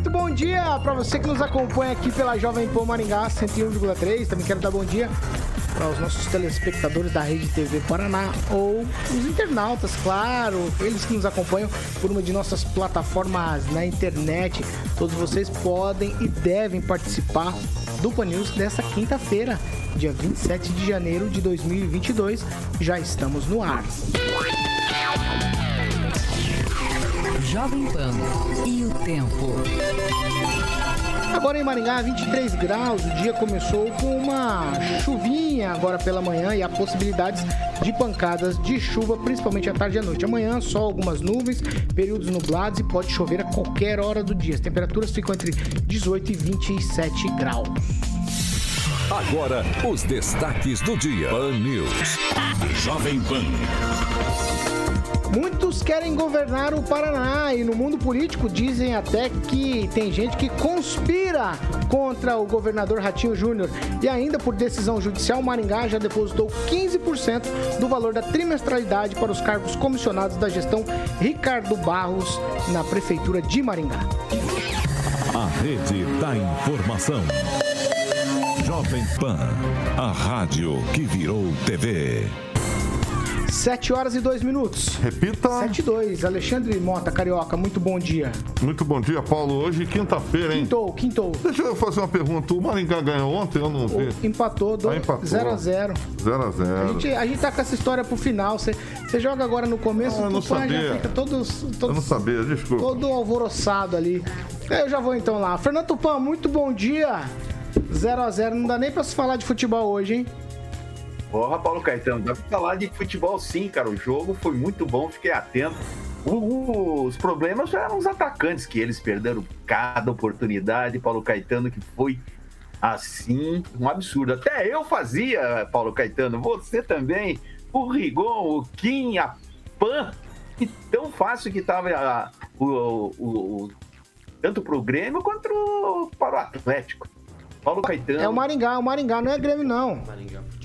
Muito bom dia para você que nos acompanha aqui pela Jovem Pan Maringá 101,3. Também quero dar bom dia para os nossos telespectadores da Rede TV Paraná ou os internautas, claro, eles que nos acompanham por uma de nossas plataformas na internet. Todos vocês podem e devem participar do Pan News dessa quinta-feira, dia 27 de janeiro de 2022. Já estamos no ar. Jovem Pan e o tempo. Agora em Maringá, 23 graus. O dia começou com uma chuvinha agora pela manhã e há possibilidades de pancadas de chuva, principalmente à tarde e à noite. Amanhã, só algumas nuvens, períodos nublados e pode chover a qualquer hora do dia. As temperaturas ficam entre 18 e 27 graus. Agora, os destaques do dia. Pan News. Jovem Pan. Muitos querem governar o Paraná e no mundo político dizem até que tem gente que conspira contra o governador Ratinho Júnior. E ainda por decisão judicial, Maringá já depositou 15% do valor da trimestralidade para os cargos comissionados da gestão Ricardo Barros na prefeitura de Maringá. A rede da informação. Jovem Pan, a rádio que virou TV. 7 horas e 2 minutos. Repita. 7 e 2. Alexandre Mota, Carioca, muito bom dia. Muito bom dia, Paulo. Hoje, quinta-feira, hein? Quintou, quintou. Deixa eu fazer uma pergunta. O Maringá ganhou ontem? Eu não vi. Empatou, Ah, empatou. 0 a 0 0 a a 0 gente, a gente tá com essa história pro final. Você joga agora no começo, Ah, eu o não Tupã já sabia. fica todo, Eu todo, não sabia, desculpa. todo alvoroçado ali. Eu já vou então lá. Fernando Tupã, muito bom dia. 0 a 0 Não dá nem pra se falar de futebol hoje, hein? Porra, Paulo Caetano, dá pra falar de futebol sim, cara. O jogo foi muito bom, fiquei atento. O- os problemas eram os atacantes, que eles perderam cada oportunidade. Paulo Caetano, que foi assim, um absurdo. Até eu fazia, Paulo Caetano, você também. O Rigon, o Kim, a Pan. E tão fácil que tava a- o, o- o- tanto pro Grêmio quanto pro- para o Atlético. Paulo Caetano. É o Maringá, o Maringá, não é Grêmio, não. Ah,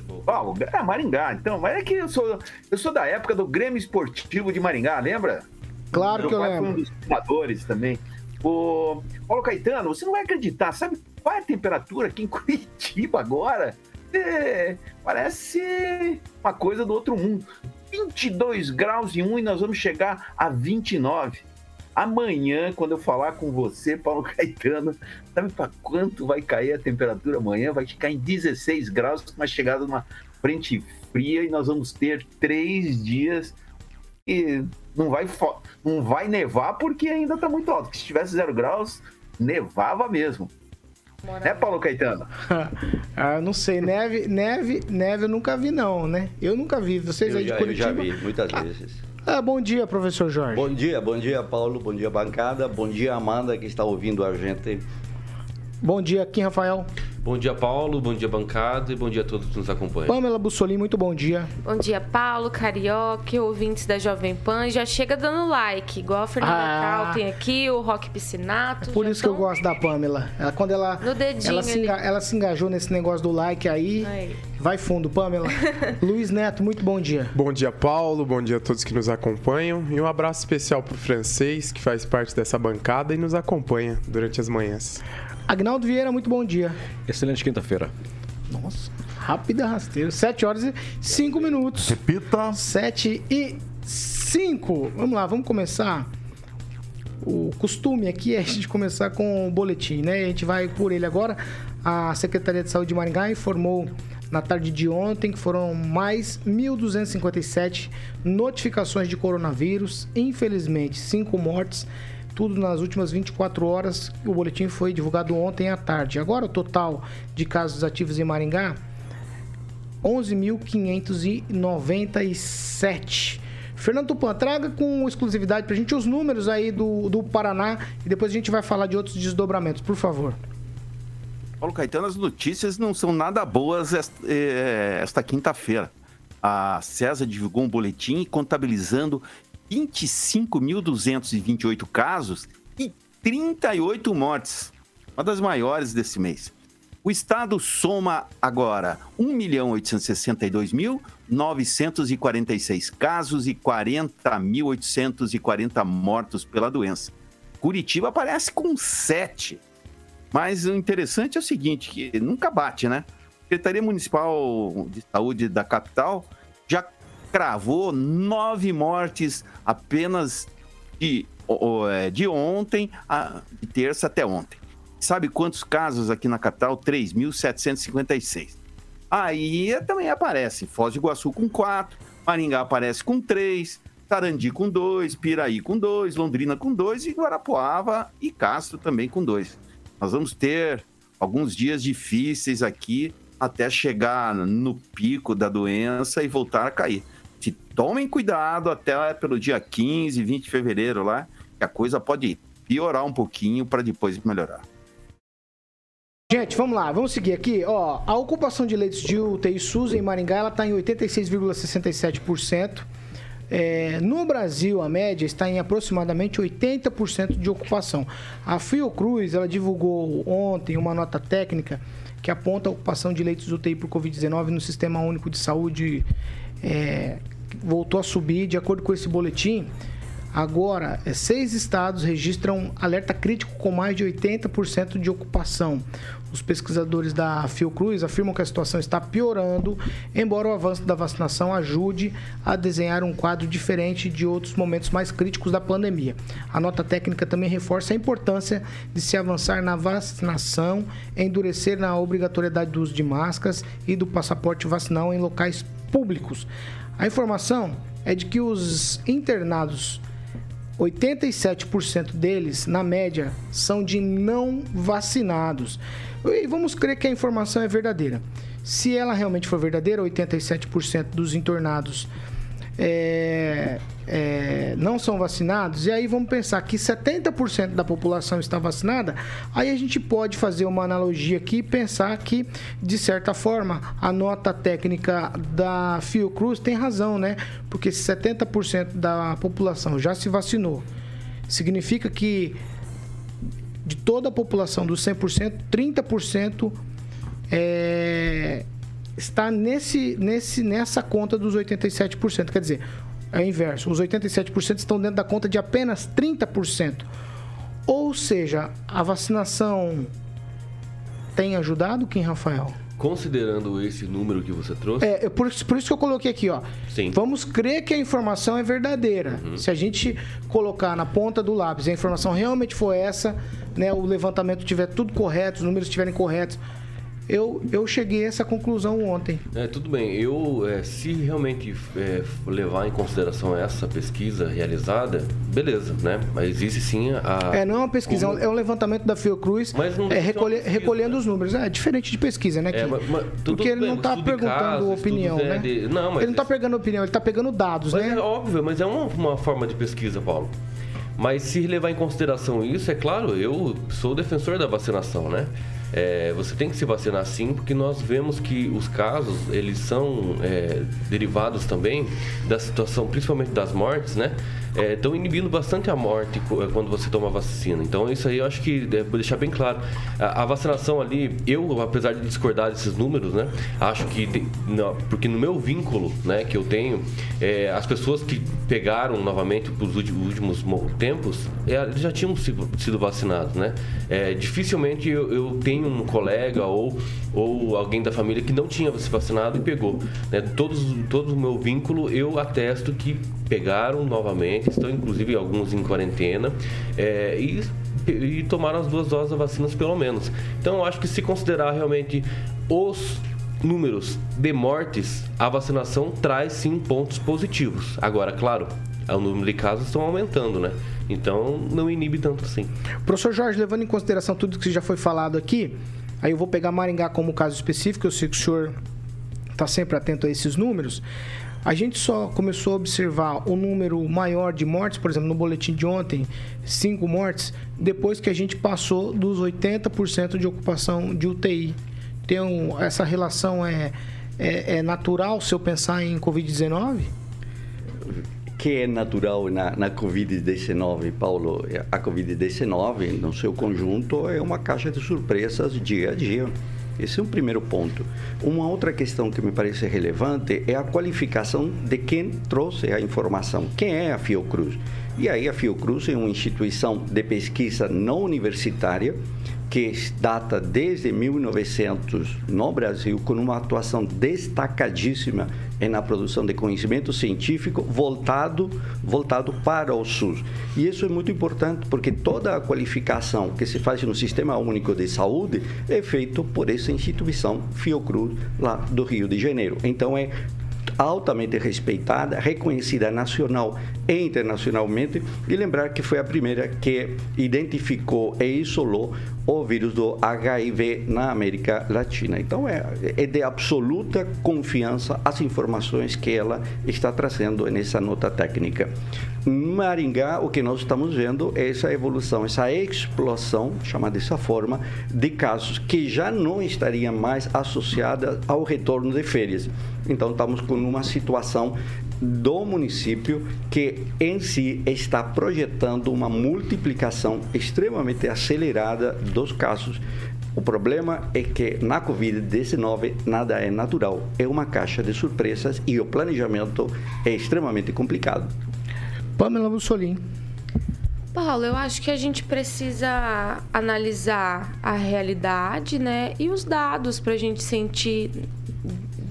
o Gra- ah, Maringá, então. Mas é que eu sou, eu sou da época do Grêmio Esportivo de Maringá, lembra? Claro Meu que eu foi um lembro. dos fundadores também. O Paulo Caetano, você não vai acreditar, sabe qual é a temperatura aqui em Curitiba agora? É, parece uma coisa do outro mundo. 22 graus e 1 e nós vamos chegar a 29. Amanhã, quando eu falar com você, Paulo Caetano, sabe para quanto vai cair a temperatura amanhã? Vai ficar em 16 graus, com uma chegada numa frente fria e nós vamos ter três dias e não vai, não vai nevar porque ainda está muito alto. Se tivesse zero graus, nevava mesmo. Né, Paulo Caetano? ah, não sei, neve, neve, neve eu nunca vi não, né? Eu nunca vi. Vocês Eu aí de já, eu já Curitiba. vi, muitas vezes. Ah, bom dia, professor Jorge. Bom dia, bom dia, Paulo, bom dia, bancada, bom dia, Amanda, que está ouvindo a gente. Bom dia, Kim Rafael. Bom dia, Paulo. Bom dia, bancada. E bom dia a todos que nos acompanham. Pamela Bussolini, muito bom dia. Bom dia, Paulo, Carioca, ouvintes da Jovem Pan. Já chega dando like, igual a Fernanda Ah. Cal tem aqui, o Rock Piscinato. Por já isso que eu tão- gosto da Pamela. Ela, quando ela, No dedinho ela, se enga- ela se engajou nesse negócio do like aí, Aí. vai fundo, Pamela. Luiz Neto, muito bom dia. Bom dia, Paulo. Bom dia a todos que nos acompanham. E um abraço especial pro francês, que faz parte dessa bancada e nos acompanha durante as manhãs. Agnaldo Vieira, muito bom dia. Excelente quinta-feira. Nossa, rápida rasteira. 7 horas e 5 minutos. Repita. 7 e 5. Vamos lá, vamos começar. O costume aqui é a gente começar com o boletim, né? A gente vai por ele agora. A Secretaria de Saúde de Maringá informou na tarde de ontem que foram mais 1.257 notificações de coronavírus. Infelizmente, cinco mortes. Tudo nas últimas 24 horas. O boletim foi divulgado ontem à tarde. Agora, o total de casos ativos em Maringá 11.597. Fernando Tupan, traga com exclusividade pra gente os números aí do, do Paraná e depois a gente vai falar de outros desdobramentos, por favor. Paulo Caetano, as notícias não são nada boas esta, eh, esta quinta-feira. A CESA divulgou um boletim contabilizando 25.228 casos e 38 mortes, uma das maiores desse mês. O estado soma agora 1.862.946 casos e 40.840 mortos pela doença. Curitiba aparece com 7. Mas o interessante é o seguinte, que nunca bate, né? A Secretaria Municipal de Saúde da capital já cravou nove mortes apenas de, é, de ontem, de terça até ontem. Sabe quantos casos aqui na capital? 3.756. Aí também aparece Foz do Iguaçu com 4, Maringá aparece com 3, Tarandi com 2, Piraí com 2, Londrina com 2 e Guarapuava e Castro também com 2. Nós vamos ter alguns dias difíceis aqui até chegar no pico da doença e voltar a cair. Tomem cuidado até pelo dia 15, 20 de fevereiro lá, que a coisa pode piorar um pouquinho para depois melhorar. Gente, vamos lá, vamos seguir aqui. Ó, a ocupação de leitos de UTI SUS em Maringá ela está em 86,67%. É, no Brasil, a média está em aproximadamente 80% de ocupação. A Fiocruz ela divulgou ontem uma nota técnica que aponta a ocupação de leitos de UTI por Covid-19 no Sistema Único de Saúde é, voltou a subir. De acordo com esse boletim, Agora, é, seis estados registram alerta crítico com mais de 80% de ocupação. Os pesquisadores da Fiocruz afirmam que a situação está piorando, embora o avanço da vacinação ajude a desenhar um quadro diferente de outros momentos mais críticos da pandemia. A nota técnica também reforça a importância de se avançar na vacinação, endurecer na obrigatoriedade do uso de máscaras e do passaporte vacinal em locais públicos. A informação é de que os internados 87% deles, na média, são de não vacinados. E vamos crer que a informação é verdadeira. Se ela realmente for verdadeira, 87% dos internados é, é, não são vacinados, e aí vamos pensar que 70% da população está vacinada, aí a gente pode fazer uma analogia aqui e pensar que, de certa forma, a nota técnica da Fiocruz tem razão, né? Porque se 70% da população já se vacinou, significa que de toda a população dos 100%, 30% é, está nesse, nesse, nessa conta dos 87%. Quer dizer, é o inverso. Os 87% estão dentro da conta de apenas 30%. Ou seja, a vacinação tem ajudado, Kim Rafael? Considerando esse número que você trouxe. É, por, por isso que eu coloquei aqui, ó. Sim. Vamos crer que a informação é verdadeira. Uhum. Se a gente colocar na ponta do lápis a informação realmente for essa, né, o levantamento tiver tudo correto, os números estiverem corretos, eu, eu cheguei a essa conclusão ontem. É, tudo bem. Eu, é, se realmente é, levar em consideração essa pesquisa realizada, beleza, né? Mas existe sim a. É, não é uma pesquisa, Como... é um levantamento da Fiocruz mas não é, recolhe, pesquisa, recolhendo né? os números. É diferente de pesquisa, né? É, mas, mas, Porque ele não está perguntando casos, opinião, né? De... Não, mas ele não está pegando opinião, ele está pegando dados, né? É óbvio, mas é uma, uma forma de pesquisa, Paulo. Mas se levar em consideração isso, é claro, eu sou defensor da vacinação, né? É, você tem que se vacinar sim, porque nós vemos que os casos, eles são é, derivados também da situação, principalmente das mortes, né? Estão é, inibindo bastante a morte é, quando você toma vacina. Então, isso aí eu acho que é deixar bem claro. A, a, vacinação ali, eu, apesar de discordar desses números, né, acho que, não, porque no meu vínculo né, que eu tenho, é, as pessoas que pegaram novamente os últimos tempos, é, já tinham sido, sido vacinados. Né? É, dificilmente eu, eu, tenho um colega ou, ou alguém da família que não tinha se vacinado e pegou. Né? Todos, todo o meu vínculo, eu atesto que pegaram novamente, estão inclusive alguns em quarentena é, e, e tomaram as duas doses da vacina pelo menos. Então eu acho que se considerar realmente os números de mortes, a vacinação traz sim pontos positivos. Agora, claro, o número de casos estão aumentando, né? Então não inibe tanto assim. Professor Jorge, levando em consideração tudo que já foi falado aqui, aí eu vou pegar Maringá como caso específico, eu sei que o senhor está sempre atento a esses números. A gente só começou a observar o número maior de mortes, por exemplo, no boletim de ontem, cinco mortes, depois que a gente passou dos 80% de ocupação de UTI. Um, essa relação é, é, é natural se eu pensar em Covid-19? que é natural na, na Covid-19, Paulo? A Covid-19, no seu conjunto, é uma caixa de surpresas dia a dia. Esse é o primeiro ponto. Uma outra questão que me parece relevante é a qualificação de quem trouxe a informação. Quem é a Fiocruz? E aí a Fiocruz é uma instituição de pesquisa não universitária que data desde 1900 no Brasil com uma atuação destacadíssima na produção de conhecimento científico voltado voltado para o SUS. E isso é muito importante porque toda a qualificação que se faz no Sistema Único de Saúde é feito por essa instituição Fiocruz lá do Rio de Janeiro. Então é altamente respeitada, reconhecida nacional e internacionalmente, e lembrar que foi a primeira que identificou e isolou o vírus do HIV na América Latina. Então é, é de absoluta confiança as informações que ela está trazendo nessa nota técnica. Maringá, o que nós estamos vendo é essa evolução, essa explosão, chamada dessa forma, de casos que já não estariam mais associadas ao retorno de férias. Então, estamos com uma situação do município que em si está projetando uma multiplicação extremamente acelerada dos casos. O problema é que na Covid-19 nada é natural, é uma caixa de surpresas e o planejamento é extremamente complicado. Pamela Mussolini. Paulo, eu acho que a gente precisa analisar a realidade, né, e os dados para a gente sentir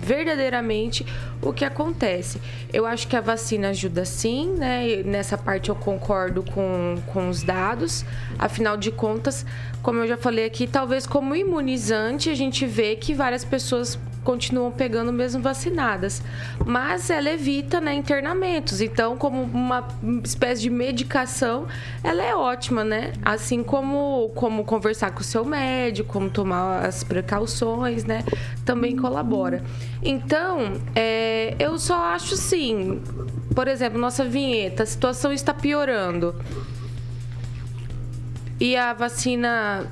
verdadeiramente o que acontece. Eu acho que a vacina ajuda sim, né? E nessa parte eu concordo com, com os dados. Afinal de contas, como eu já falei aqui, talvez como imunizante a gente vê que várias pessoas continuam pegando mesmo vacinadas. Mas ela evita né, internamentos. Então, como uma espécie de medicação, ela é ótima, né? Assim como, como conversar com o seu médico, como tomar as precauções, né? Também colabora. Então, é, eu só acho assim, por exemplo, nossa vinheta, a situação está piorando. E a vacina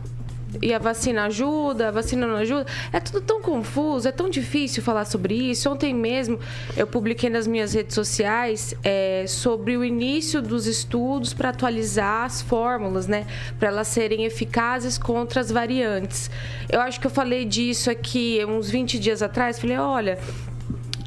e a vacina ajuda, a vacina não ajuda. É tudo tão confuso, é tão difícil falar sobre isso. Ontem mesmo eu publiquei nas minhas redes sociais é, sobre o início dos estudos para atualizar as fórmulas, né? Para elas serem eficazes contra as variantes. Eu acho que eu falei disso aqui uns 20 dias atrás. Falei, olha,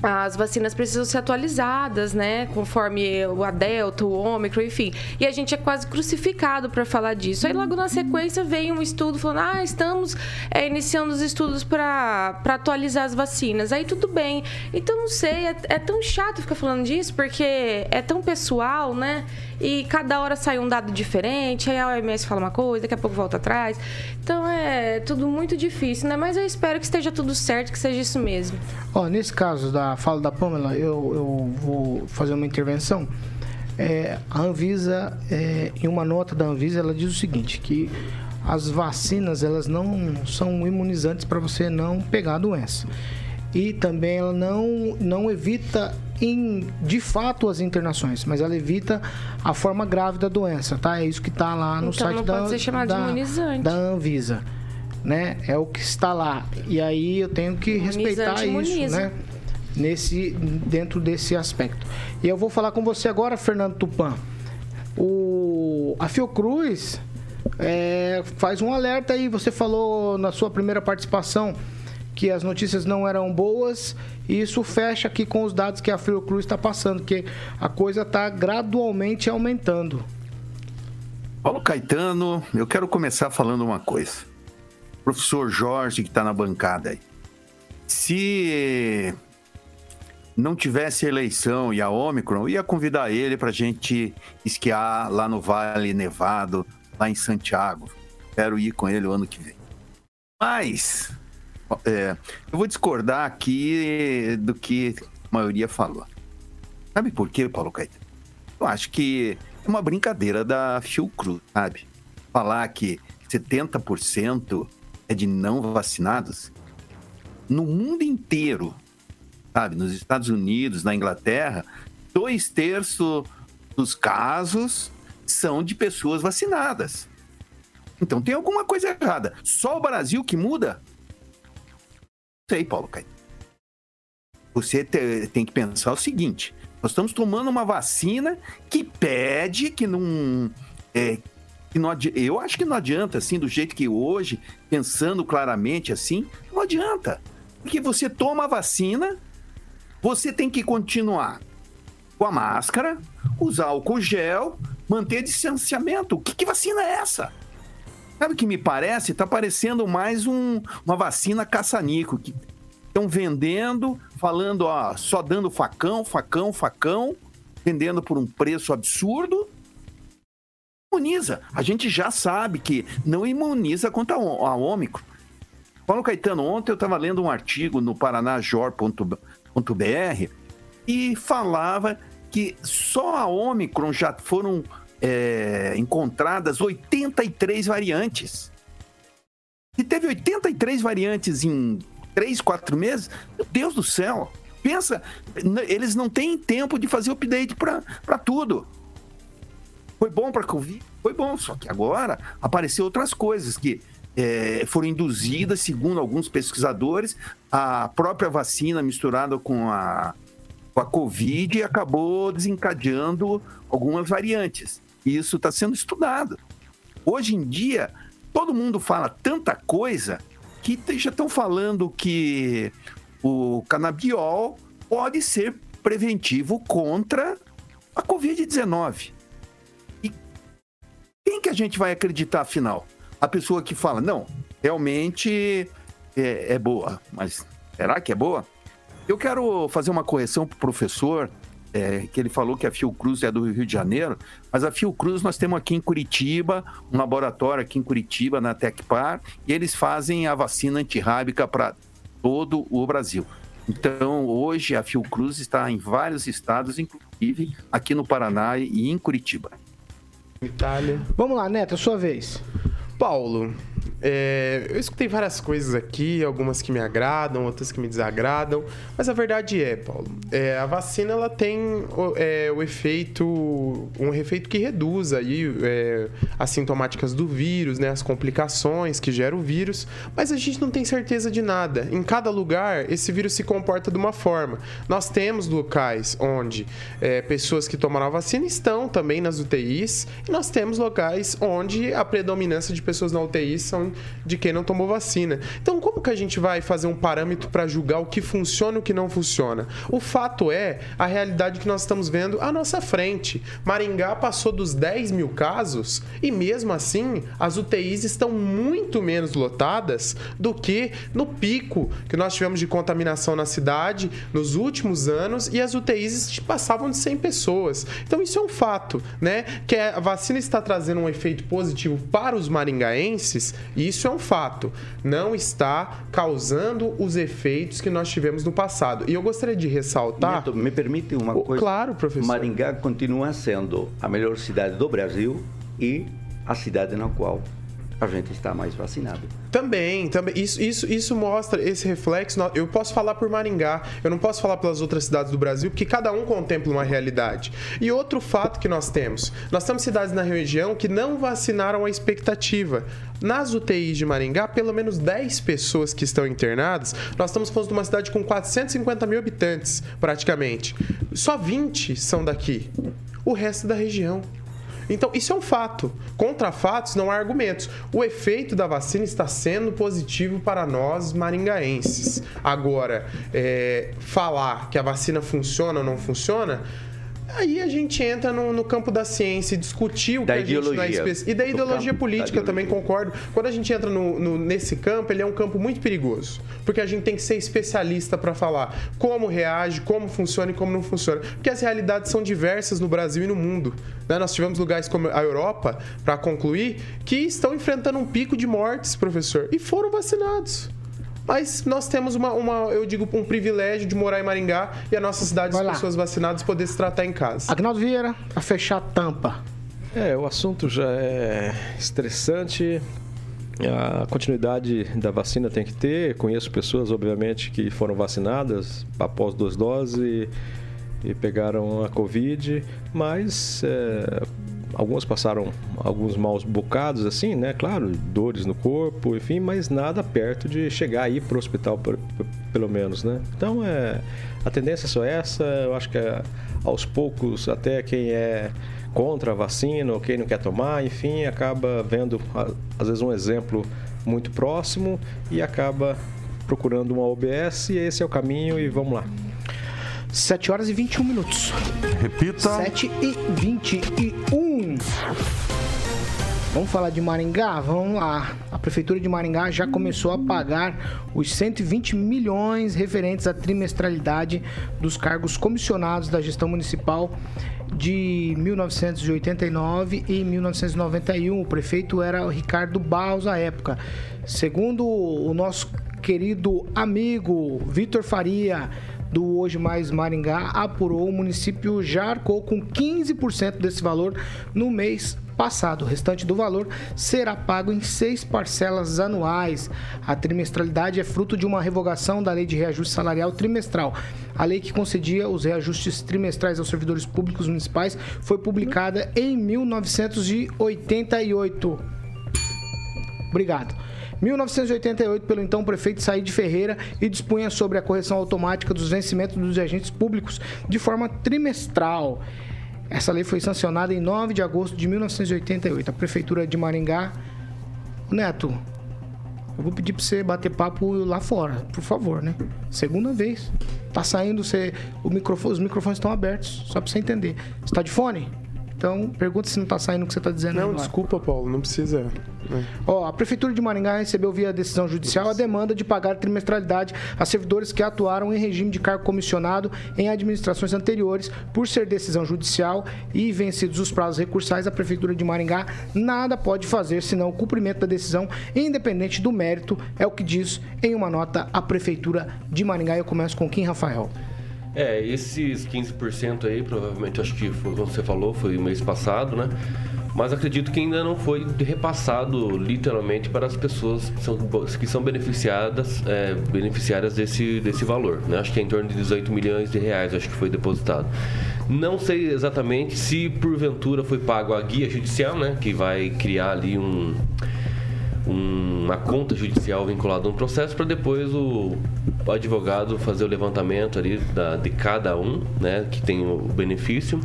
as vacinas precisam ser atualizadas, né? Conforme a Delta, o Ômicron, enfim. E a gente é quase crucificado para falar disso. Aí logo na sequência vem um estudo falando: ah, estamos é, iniciando os estudos para atualizar as vacinas. Aí tudo bem. Então não sei, é, é tão chato ficar falando disso, porque é tão pessoal, né? E cada hora sai um dado diferente, aí a OMS fala uma coisa, daqui a pouco volta atrás. Então é tudo muito difícil, né? Mas eu espero que esteja tudo certo, que seja isso mesmo. Ó, nesse caso da fala da Pamela, eu, eu vou fazer uma intervenção. É, a Anvisa, é, em uma nota da Anvisa, ela diz o seguinte, que as vacinas elas não são imunizantes para você não pegar a doença. E também ela não, não evita em, de fato as internações, mas ela evita a forma grave da doença, tá? É isso que está lá no então, site não da, pode ser chamado da, de imunizante. da Anvisa. Né? É o que está lá. E aí eu tenho que respeitar isso, imuniza. né? Nesse, dentro desse aspecto. E eu vou falar com você agora, Fernando Tupan. O, a Fiocruz é, faz um alerta aí. Você falou na sua primeira participação que as notícias não eram boas e isso fecha aqui com os dados que a Fiocruz está passando, que a coisa está gradualmente aumentando. Paulo Caetano, eu quero começar falando uma coisa. Professor Jorge, que está na bancada aí. Se não tivesse eleição e a Omicron, eu ia convidar ele para a gente esquiar lá no Vale Nevado, lá em Santiago. Quero ir com ele o ano que vem. Mas é, eu vou discordar aqui do que a maioria falou. Sabe por quê, Paulo Caetano? Eu acho que é uma brincadeira da Fiocruz, sabe? Falar que 70% é de não vacinados. No mundo inteiro, sabe? Nos Estados Unidos, na Inglaterra, dois terços dos casos são de pessoas vacinadas. Então tem alguma coisa errada. Só o Brasil que muda? Sei, Paulo Caetano. Você te- tem que pensar o seguinte: nós estamos tomando uma vacina que pede que não. é, que não adi- eu acho que não adianta, assim, do jeito que hoje, pensando claramente assim, não adianta. Porque você toma a vacina, você tem que continuar com a máscara, usar álcool gel, manter distanciamento. Que, que vacina é essa? Sabe o que me parece? Tá parecendo mais um- uma vacina caça-nico, que estão vendendo, falando, ó, só dando facão, facão, facão, vendendo por um preço absurdo. Imuniza. A gente já sabe que não imuniza contra a Ômicron. Paulo Caetano, ontem eu estava lendo um artigo no paranajor.br e falava que só a Ômicron já foram é, encontradas 83 variantes. E teve 83 variantes em 3, 4 meses, meu Deus do céu. Pensa, eles não têm tempo de fazer update para tudo. Foi bom para Covid? Foi bom, só que agora apareceu outras coisas que é, foram induzidas, segundo alguns pesquisadores, a própria vacina misturada com a, com a Covid acabou desencadeando algumas variantes. Isso está sendo estudado. Hoje em dia, todo mundo fala tanta coisa que já estão falando que o canabiol pode ser preventivo contra a Covid-19. E quem que a gente vai acreditar, afinal? A pessoa que fala, não, realmente é, é boa, mas será que é boa? Eu quero fazer uma correção para o professor, é, que ele falou que a Fiocruz é do Rio de Janeiro, mas a Fiocruz nós temos aqui em Curitiba, um laboratório aqui em Curitiba, na Tecpar, e eles fazem a vacina antirrábica para todo o Brasil. Então, hoje a Fiocruz está em vários estados, inclusive aqui no Paraná e em Curitiba. Itália. Vamos lá, Neto, sua vez. Paulo, é, eu escutei várias coisas aqui, algumas que me agradam, outras que me desagradam, mas a verdade é, Paulo, é, a vacina ela tem o, é, o efeito, um efeito que reduz aí é, as sintomáticas do vírus, né, as complicações que gera o vírus, mas a gente não tem certeza de nada. Em cada lugar, esse vírus se comporta de uma forma. Nós temos locais onde é, pessoas que tomaram a vacina estão também nas UTIs, e nós temos locais onde a predominância de pessoas na UTI são de quem não tomou vacina. Então, como que a gente vai fazer um parâmetro para julgar o que funciona e o que não funciona? O fato é a realidade que nós estamos vendo à nossa frente. Maringá passou dos 10 mil casos e, mesmo assim, as UTIs estão muito menos lotadas do que no pico que nós tivemos de contaminação na cidade nos últimos anos e as UTIs passavam de 100 pessoas. Então, isso é um fato, né? Que a vacina está trazendo um efeito positivo para os maringaenses, isso é um fato. Não está causando os efeitos que nós tivemos no passado. E eu gostaria de ressaltar. Neto, me permite uma coisa? Claro, professor. Maringá continua sendo a melhor cidade do Brasil e a cidade na qual a gente está mais vacinado. Também, também. Isso, isso, isso mostra esse reflexo. Eu posso falar por Maringá, eu não posso falar pelas outras cidades do Brasil, porque cada um contempla uma realidade. E outro fato que nós temos: nós temos cidades na região que não vacinaram a expectativa. Nas UTIs de Maringá, pelo menos 10 pessoas que estão internadas, nós estamos falando de uma cidade com 450 mil habitantes, praticamente. Só 20 são daqui. O resto da região. Então, isso é um fato. Contra fatos não há argumentos. O efeito da vacina está sendo positivo para nós maringaenses. Agora, é, falar que a vacina funciona ou não funciona. Aí a gente entra no, no campo da ciência e discutir o Da que a gente não é ideologia. E da ideologia campo da política, eu também concordo. Quando a gente entra no- no- nesse campo, ele é um campo muito perigoso. Porque a gente tem que ser especialista para falar como reage, como funciona e como não funciona. Porque as realidades são diversas no Brasil e no mundo. né? Nós tivemos lugares como a Europa, para concluir, que estão enfrentando um pico de mortes, professor, e foram vacinados. Mas nós temos uma, uma, eu digo, um privilégio de morar em Maringá e a nossa cidade, as pessoas vacinadas, poder se tratar em casa. Agnaldo Vieira, a fechar a tampa. É, o assunto já é estressante. a continuidade da vacina tem que ter. Conheço pessoas, obviamente, que foram vacinadas após duas doses e, e pegaram a Covid, mas é, algumas passaram alguns maus bocados, assim, né? Claro, dores no corpo, enfim, mas nada perto de chegar aí para o hospital, pelo menos, né? Então, é, a tendência é só essa. Eu acho que é, aos poucos, até quem é contra a vacina ou quem não quer tomar, enfim, acaba vendo, às vezes, um exemplo muito próximo e acaba procurando uma OBS e esse é o caminho e vamos lá. 7 horas e 21 minutos. Repita. 7 e 21. Vamos falar de Maringá? Vamos lá. A Prefeitura de Maringá já começou a pagar os 120 milhões referentes à trimestralidade dos cargos comissionados da gestão municipal de 1989 e 1991. O prefeito era o Ricardo Barros à época. Segundo o nosso querido amigo Vitor Faria, do Hoje Mais Maringá apurou, o município já arcou com 15% desse valor no mês passado. O restante do valor será pago em seis parcelas anuais. A trimestralidade é fruto de uma revogação da Lei de Reajuste Salarial Trimestral. A lei que concedia os reajustes trimestrais aos servidores públicos municipais foi publicada em 1988. Obrigado. 1988, pelo então prefeito Said Ferreira, e dispunha sobre a correção automática dos vencimentos dos agentes públicos de forma trimestral. Essa lei foi sancionada em 9 de agosto de 1988. A Prefeitura de Maringá. Neto, eu vou pedir para você bater papo lá fora, por favor, né? Segunda vez. Tá saindo, você, o microfone, os microfones estão abertos, só para você entender. Você tá de fone? Então, pergunta se não está saindo o que você está dizendo. Não, desculpa, Paulo, não precisa. É. Ó, a Prefeitura de Maringá recebeu via decisão judicial a demanda de pagar trimestralidade a servidores que atuaram em regime de cargo comissionado em administrações anteriores. Por ser decisão judicial e vencidos os prazos recursais, a Prefeitura de Maringá nada pode fazer senão o cumprimento da decisão, independente do mérito, é o que diz em uma nota a Prefeitura de Maringá. Eu começo com Kim Rafael. É, esses 15% aí, provavelmente, acho que foi como você falou, foi o mês passado, né? Mas acredito que ainda não foi repassado literalmente para as pessoas que são, que são beneficiadas, é, beneficiárias desse, desse valor. Né? Acho que é em torno de 18 milhões de reais, acho que foi depositado. Não sei exatamente se porventura foi pago a guia judicial, né? Que vai criar ali um uma conta judicial vinculada a um processo para depois o, advogado fazer o levantamento ali da, de cada um, né, que tem o benefício.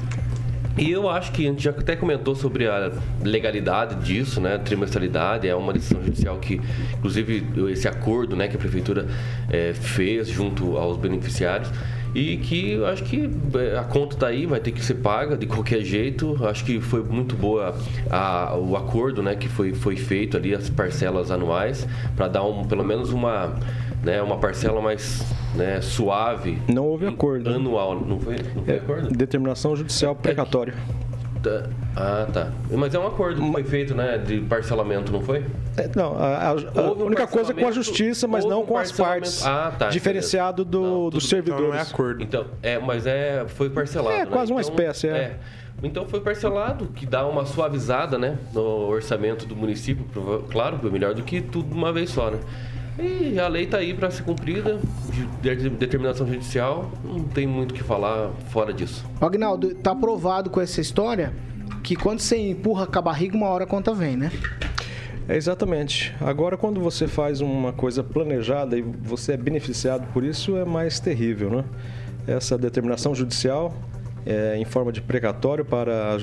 E eu acho que a gente já até comentou sobre a legalidade disso, né? Trimestralidade é uma decisão judicial que, inclusive, esse acordo, né, que a prefeitura é, fez junto aos beneficiários e que eu acho que é, a conta está aí, vai ter que ser paga de qualquer jeito. Acho que foi muito boa a, o acordo né, que foi, foi feito ali, as parcelas anuais, para dar um, pelo menos uma, né, uma parcela mais né, suave. Não houve acordo. Né? Anual, não foi, não foi é, acordo? Determinação judicial precatória. Tá. Ah, tá. Mas é um acordo que foi feito, né, de parcelamento, não foi? É, não, a, a, a única coisa é com a justiça, mas não com as partes. Ah, tá. Diferenciado do, não, dos servidores. Então não é acordo. Então, é, mas é, foi parcelado. É, né? quase uma então, espécie, é. é. Então foi parcelado, que dá uma suavizada, né, no orçamento do município, claro, melhor do que tudo uma vez só, né? E a lei está aí para ser cumprida, de determinação judicial, não tem muito o que falar fora disso. Agnaldo, tá provado com essa história que quando você empurra com a barriga, uma hora a conta vem, né? É exatamente. Agora, quando você faz uma coisa planejada e você é beneficiado por isso, é mais terrível, né? Essa determinação judicial é, em forma de precatório para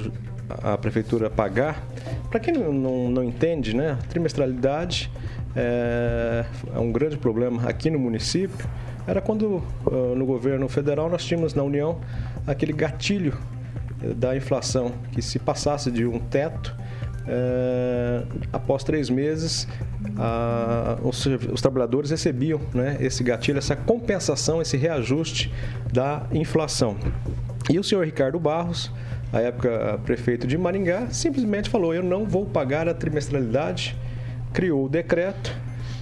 a, a prefeitura pagar. Para quem não, não, não entende, né? Trimestralidade é, é um grande problema aqui no município era quando uh, no governo federal nós tínhamos na União aquele gatilho eh, da inflação que se passasse de um teto é, após três meses a, os, os, trabalhadores recebiam né, esse gatilho, essa compensação, esse reajuste da inflação. E o senhor Ricardo Barros, à época prefeito de Maringá, simplesmente falou: Eu não vou pagar a trimestralidade criou o decreto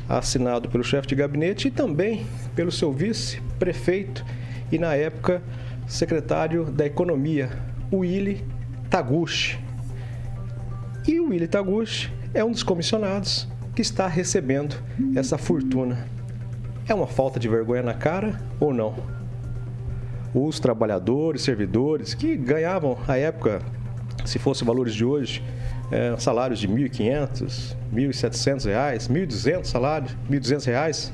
assinado pelo chefe de gabinete e também pelo seu vice-prefeito e, na época, secretário da Economia, Willy Taguchi. E o Willy Taguchi é um dos comissionados que está recebendo essa fortuna. É uma falta de vergonha na cara ou não? Os trabalhadores, servidores que ganhavam à época, se fossem valores de hoje, é, salários de R$ 1.500, R$ 1.700, R$ 1.200 salários, 1.200 reais,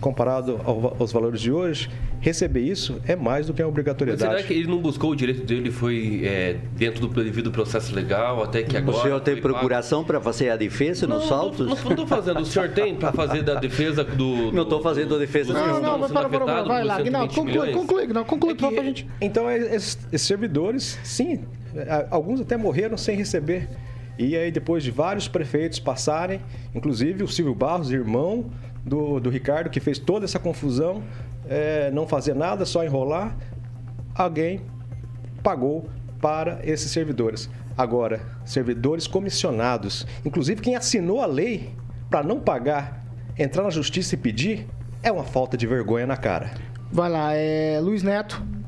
comparado ao- aos valores de hoje, receber isso é mais do que uma Mas obrigatoriedade. será que ele não buscou o direito dele foi é, dentro do devido processo legal até que agora O senhor tem procuração para fazer a defesa nos Não, autos? Não, não estou fazendo. O senhor tem para fazer da defesa do. Não estou fazendo a defesa dos dos Não, não, mas para, para, para, vai lá, 120 conclui, conclui, não, conclui só pra gente. Então, esses, esses servidores, sim, a- alguns até morreram sem receber. E aí, depois de vários prefeitos passarem, inclusive o Silvio Barros, irmão do, do Ricardo, que fez toda essa confusão, é, não fazer nada, só enrolar, alguém pagou para esses servidores. Agora, servidores comissionados, inclusive quem assinou a lei para não pagar, entrar na justiça e pedir, é uma falta de vergonha na cara. Vai lá, é Luiz Neto.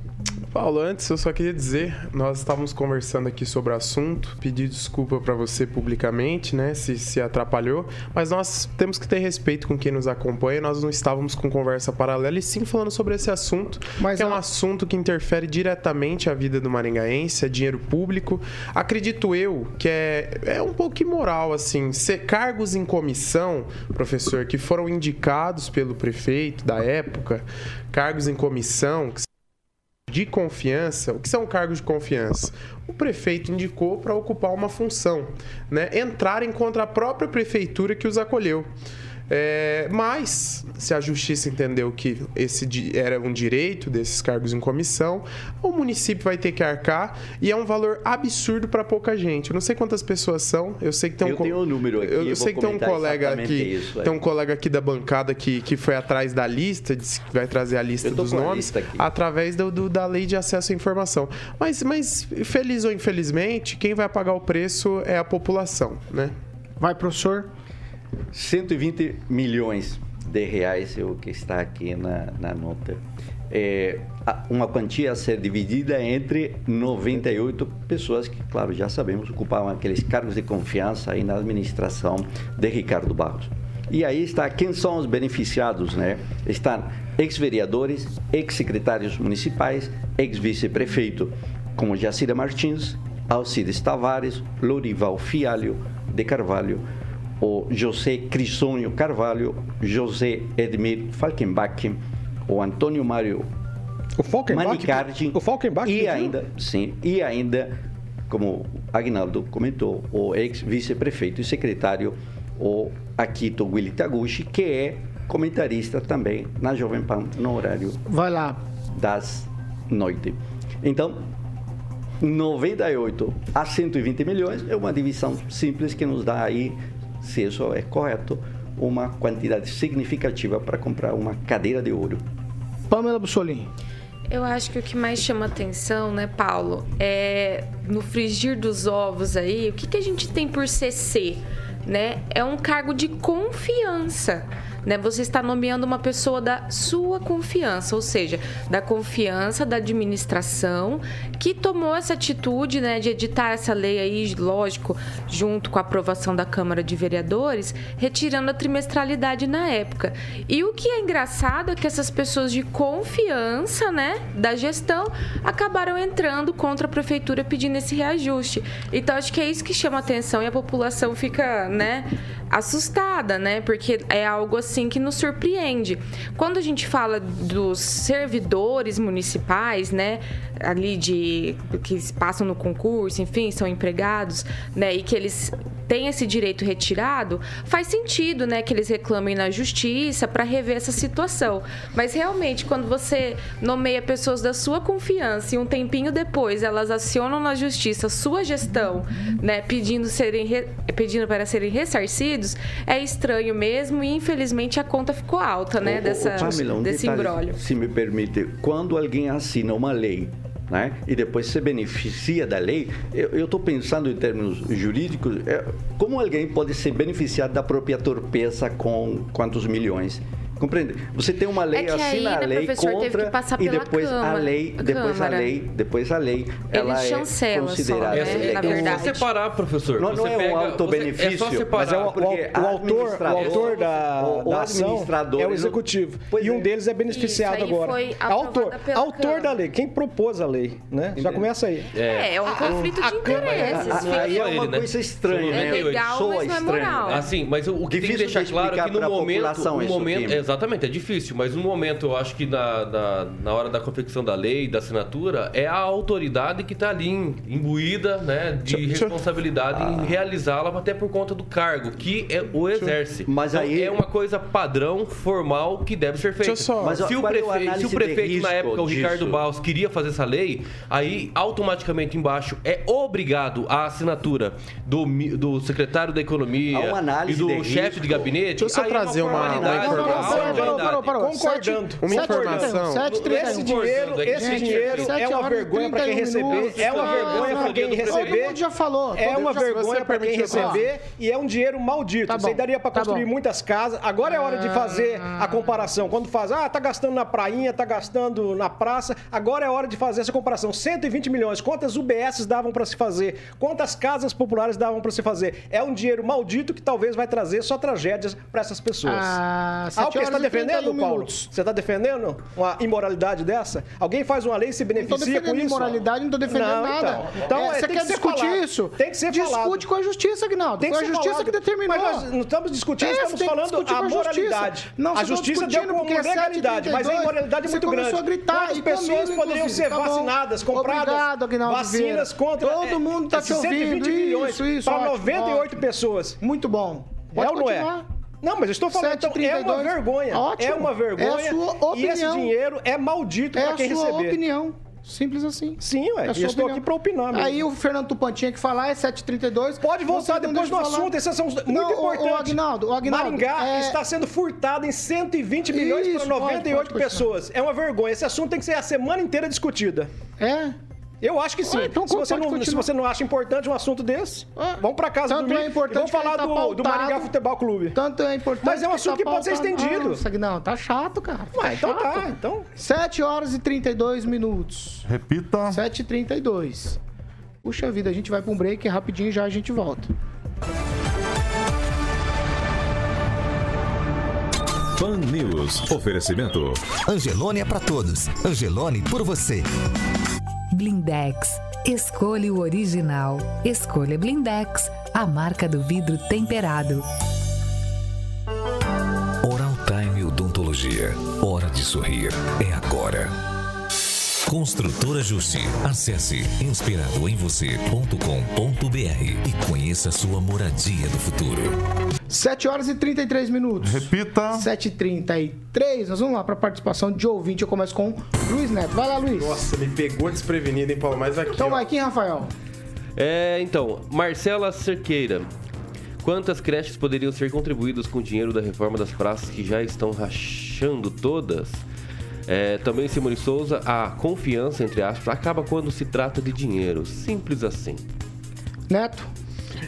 Paulo, antes eu só queria dizer, nós estávamos conversando aqui sobre o assunto, pedir desculpa para você publicamente, né, se se atrapalhou, mas nós temos que ter respeito com quem nos acompanha, nós não estávamos com conversa paralela e sim falando sobre esse assunto, Mas que é a- um assunto que interfere diretamente a vida do maringaense, é dinheiro público. Acredito eu que é, é um pouco imoral, assim, ser cargos em comissão, professor, que foram indicados pelo prefeito da época, cargos em comissão, que de confiança, o que são cargos de confiança? O prefeito indicou para ocupar uma função, né? Entrarem contra a própria prefeitura que os acolheu. É, mas, se a justiça entendeu que esse era um direito desses cargos em comissão, o município vai ter que arcar e é um valor absurdo para pouca gente. Eu não sei quantas pessoas são, eu sei que tem um Eu co- tenho o número aqui, Eu, eu sei vou que tem um colega aqui, isso, tem um colega aqui da bancada que, que foi atrás da lista, disse que vai trazer a lista dos nomes lista aqui. através do, do- da lei de acesso à informação. Mas, mas, feliz ou infelizmente, quem vai pagar o preço é a população, né? Vai, professor. 120 milhões de reais é o que está aqui na, na nota. É, uma quantia a ser dividida entre 98 pessoas que, claro, já sabemos, ocupavam aqueles cargos de confiança aí na administração de Ricardo Barros. E aí está quem são os beneficiados, né? Estão ex-vereadores, ex-secretários municipais, ex-vice-prefeito, como Jacira Martins, Alcides Tavares, Lorival Fialho de Carvalho, o José Crisônio Carvalho, José Edmir Falkenbach, o Antônio Mário O Falkenbach, Manicardi o Falkenbach e ainda, sim, e ainda, como Agnaldo comentou, o ex-vice-prefeito e secretário, o Akito Willy Taguchi, que é comentarista também na Jovem Pan no horário Vai lá. das noites. Então, 98 a 120 milhões é uma divisão simples que nos dá aí, se isso é correto, uma quantidade significativa para comprar uma cadeira de ouro. Pamela Bussolini. Eu acho que o que mais chama atenção, né, Paulo, é no frigir dos ovos aí, o que, que a gente tem por CC, né? É um cargo de confiança. Né? Você está nomeando uma pessoa da sua confiança, ou seja, da confiança da administração que tomou essa atitude né, de editar essa lei aí, lógico, junto com a aprovação da Câmara de Vereadores, retirando a trimestralidade na época. E o que é engraçado é que essas pessoas de confiança, né, da gestão, acabaram entrando contra a prefeitura pedindo esse reajuste. Então acho que é isso que chama atenção e a população fica, né, assustada, né, porque é algo assim que nos surpreende. Quando a gente fala dos servidores municipais, né, ali de que passam no concurso, enfim, são empregados, né, e que eles têm esse direito retirado, faz sentido, né, que eles reclamem na justiça para rever essa situação. Mas realmente, quando você nomeia pessoas da sua confiança e um tempinho depois elas acionam na justiça sua gestão, né, pedindo serem re- pedindo para serem ressarcidos, é estranho mesmo e infelizmente a conta ficou alta, né, ô, dessa Pamela, um desse detalhe, imbróglio. Se me permite, quando alguém assina uma lei né, e depois se beneficia da lei, eu estou pensando em termos jurídicos, é, como alguém pode ser beneficiado da própria torpeza com quantos milhões? Compreende? Você tem uma lei, É que aí, assina a né, lei contra que passar e pela depois a lei, depois a Câmara. lei, depois a lei, ela é chancela só, considerada né, É, na é separar, professor. Não, não Você é um pega- auto-benefício, você- É só separar. mas é o- O, o autor, o autor da, o- da ação administrador, é o executivo. E um é. deles é beneficiado Isso, agora. foi autor autor Câmara. da lei, quem propôs a lei, né? Já começa aí. É, é um conflito de interesses. A- fica- Aí é uma né? coisa estranha, É né? legal, Soa mas não é moral. Assim, mas o, que tem que deixar claro é que no momento, população o isso, momento. Exatamente, é difícil, mas no momento eu acho que na, na, na hora da confecção da lei, da assinatura, é a autoridade que está ali im- imbuída né, de Deixa- responsabilidade Ah. em realizá-la até por conta do cargo, que é o exerce. Mas Então, aí- é uma coisa padrão, formal, que deve ser feita. Deixa eu só- Mas se, o é a prefeito, se o prefeito na época, o Ricardo disso? Barros, queria fazer essa lei, aí automaticamente embaixo é obrigado a assinatura do, do secretário da Economia Há uma análise e do de chefe risco. de gabinete. Deixa eu só aí é trazer uma- uma formalidade, Não, não, não, uma informação. Parou, parou, parou, parou. Concordando. Sete- Uma informação. sete trinta e um. Esse dinheiro, esse Gente, dinheiro é uma vergonha para quem 31 receber, é uma vergonha para quem todo receber. mundo já falou, É todo uma vergonha você para quem receber e é um dinheiro maldito. Tá Isso aí bom, daria para tá construir muitas casas. Agora é hora de fazer Ah. a comparação. Quando faz, ah, tá gastando na prainha, tá gastando na praça. Agora é hora de fazer essa comparação. 120 milhões. Quantas UBSs davam para se fazer? Quantas casas populares davam para se fazer? É um dinheiro maldito que talvez vai trazer só tragédias para essas pessoas. Ah, Ah, que você está horas e 31 defendendo, Paulo? minutos. Você está defendendo uma imoralidade dessa? Alguém faz uma lei e se beneficia com isso? imoralidade, não tô defendendo Não, nada. Então, então É, é, você tem quer que discutir falado. isso? Tem que ser Discute falado. com a justiça, Aguinaldo. Tem que Foi a justiça falado. que determinou. Mas nós não estamos discutindo, É, estamos você falando a a moralidade. Não, a justiça deu discutindo como porque é legalidade, mas a 7h32, imoralidade é você muito grande. a gritar aí pessoas poderiam ser Tá vacinadas, compradas vacinas contra Todo é, mundo tá esses te ouvindo. 120 milhões para ótimo, 98 ótimo. pessoas. Muito bom. Pode é ou não é? Não, mas eu estou falando, então, é uma 7h32. vergonha. Ótimo. É uma vergonha. É a sua E esse opinião. dinheiro é maldito É para a quem sua receber. opinião. Simples assim. Sim, ué. É a sua eu estou opinião. aqui para opinar mesmo. Aí o Fernando Tupan tinha que falar, é 7h32. Pode voltar depois falar. assunto, esses são muito Não, o- importantes. O Agnaldo, o Agnaldo, Maringá é- está sendo furtado em 120 milhões para pode, 98 pode continuar. pessoas. É uma vergonha. Esse assunto tem que ser a semana inteira discutida. É? Eu acho que sim. Ah, então se, você não, se você não acha importante um assunto desse, Ah, vamos para casa tanto dormir é importante e vamos que falar tá do, do pautado. Maringá Futebol Clube. Tanto é importante. Mas é um assunto que pode ser estendido. Nossa, Não, tá chato, cara. Ué, Tá então chato. tá. Então, 7 horas e 32 minutos. Repita. 7h32. Puxa vida, a gente vai pra um break rapidinho já a gente volta. Pan News. Oferecimento. Angelone é pra todos. Angelone por você. Blindex. Escolha o original. Escolha Blindex, a marca do vidro temperado. Oral Time Odontologia. Hora de sorrir. É agora. Construtora Justi. Acesse inspiradoemvocê.com.br e conheça sua moradia do futuro. 7 horas e 33 minutos. Repita. 7h33. Nós vamos lá pra participação de ouvinte. Eu começo com Luiz Neto. Vai lá, Luiz. Nossa, me pegou desprevenido, hein, Paulo? Mas aqui. Então ó. vai, quem, Rafael? É, então, Marcela Cerqueira. Quantas creches poderiam ser contribuídas com o dinheiro da reforma das praças que já estão rachando todas? É, também Simone Souza, a confiança, entre aspas, acaba quando se trata de dinheiro. Simples assim. Neto.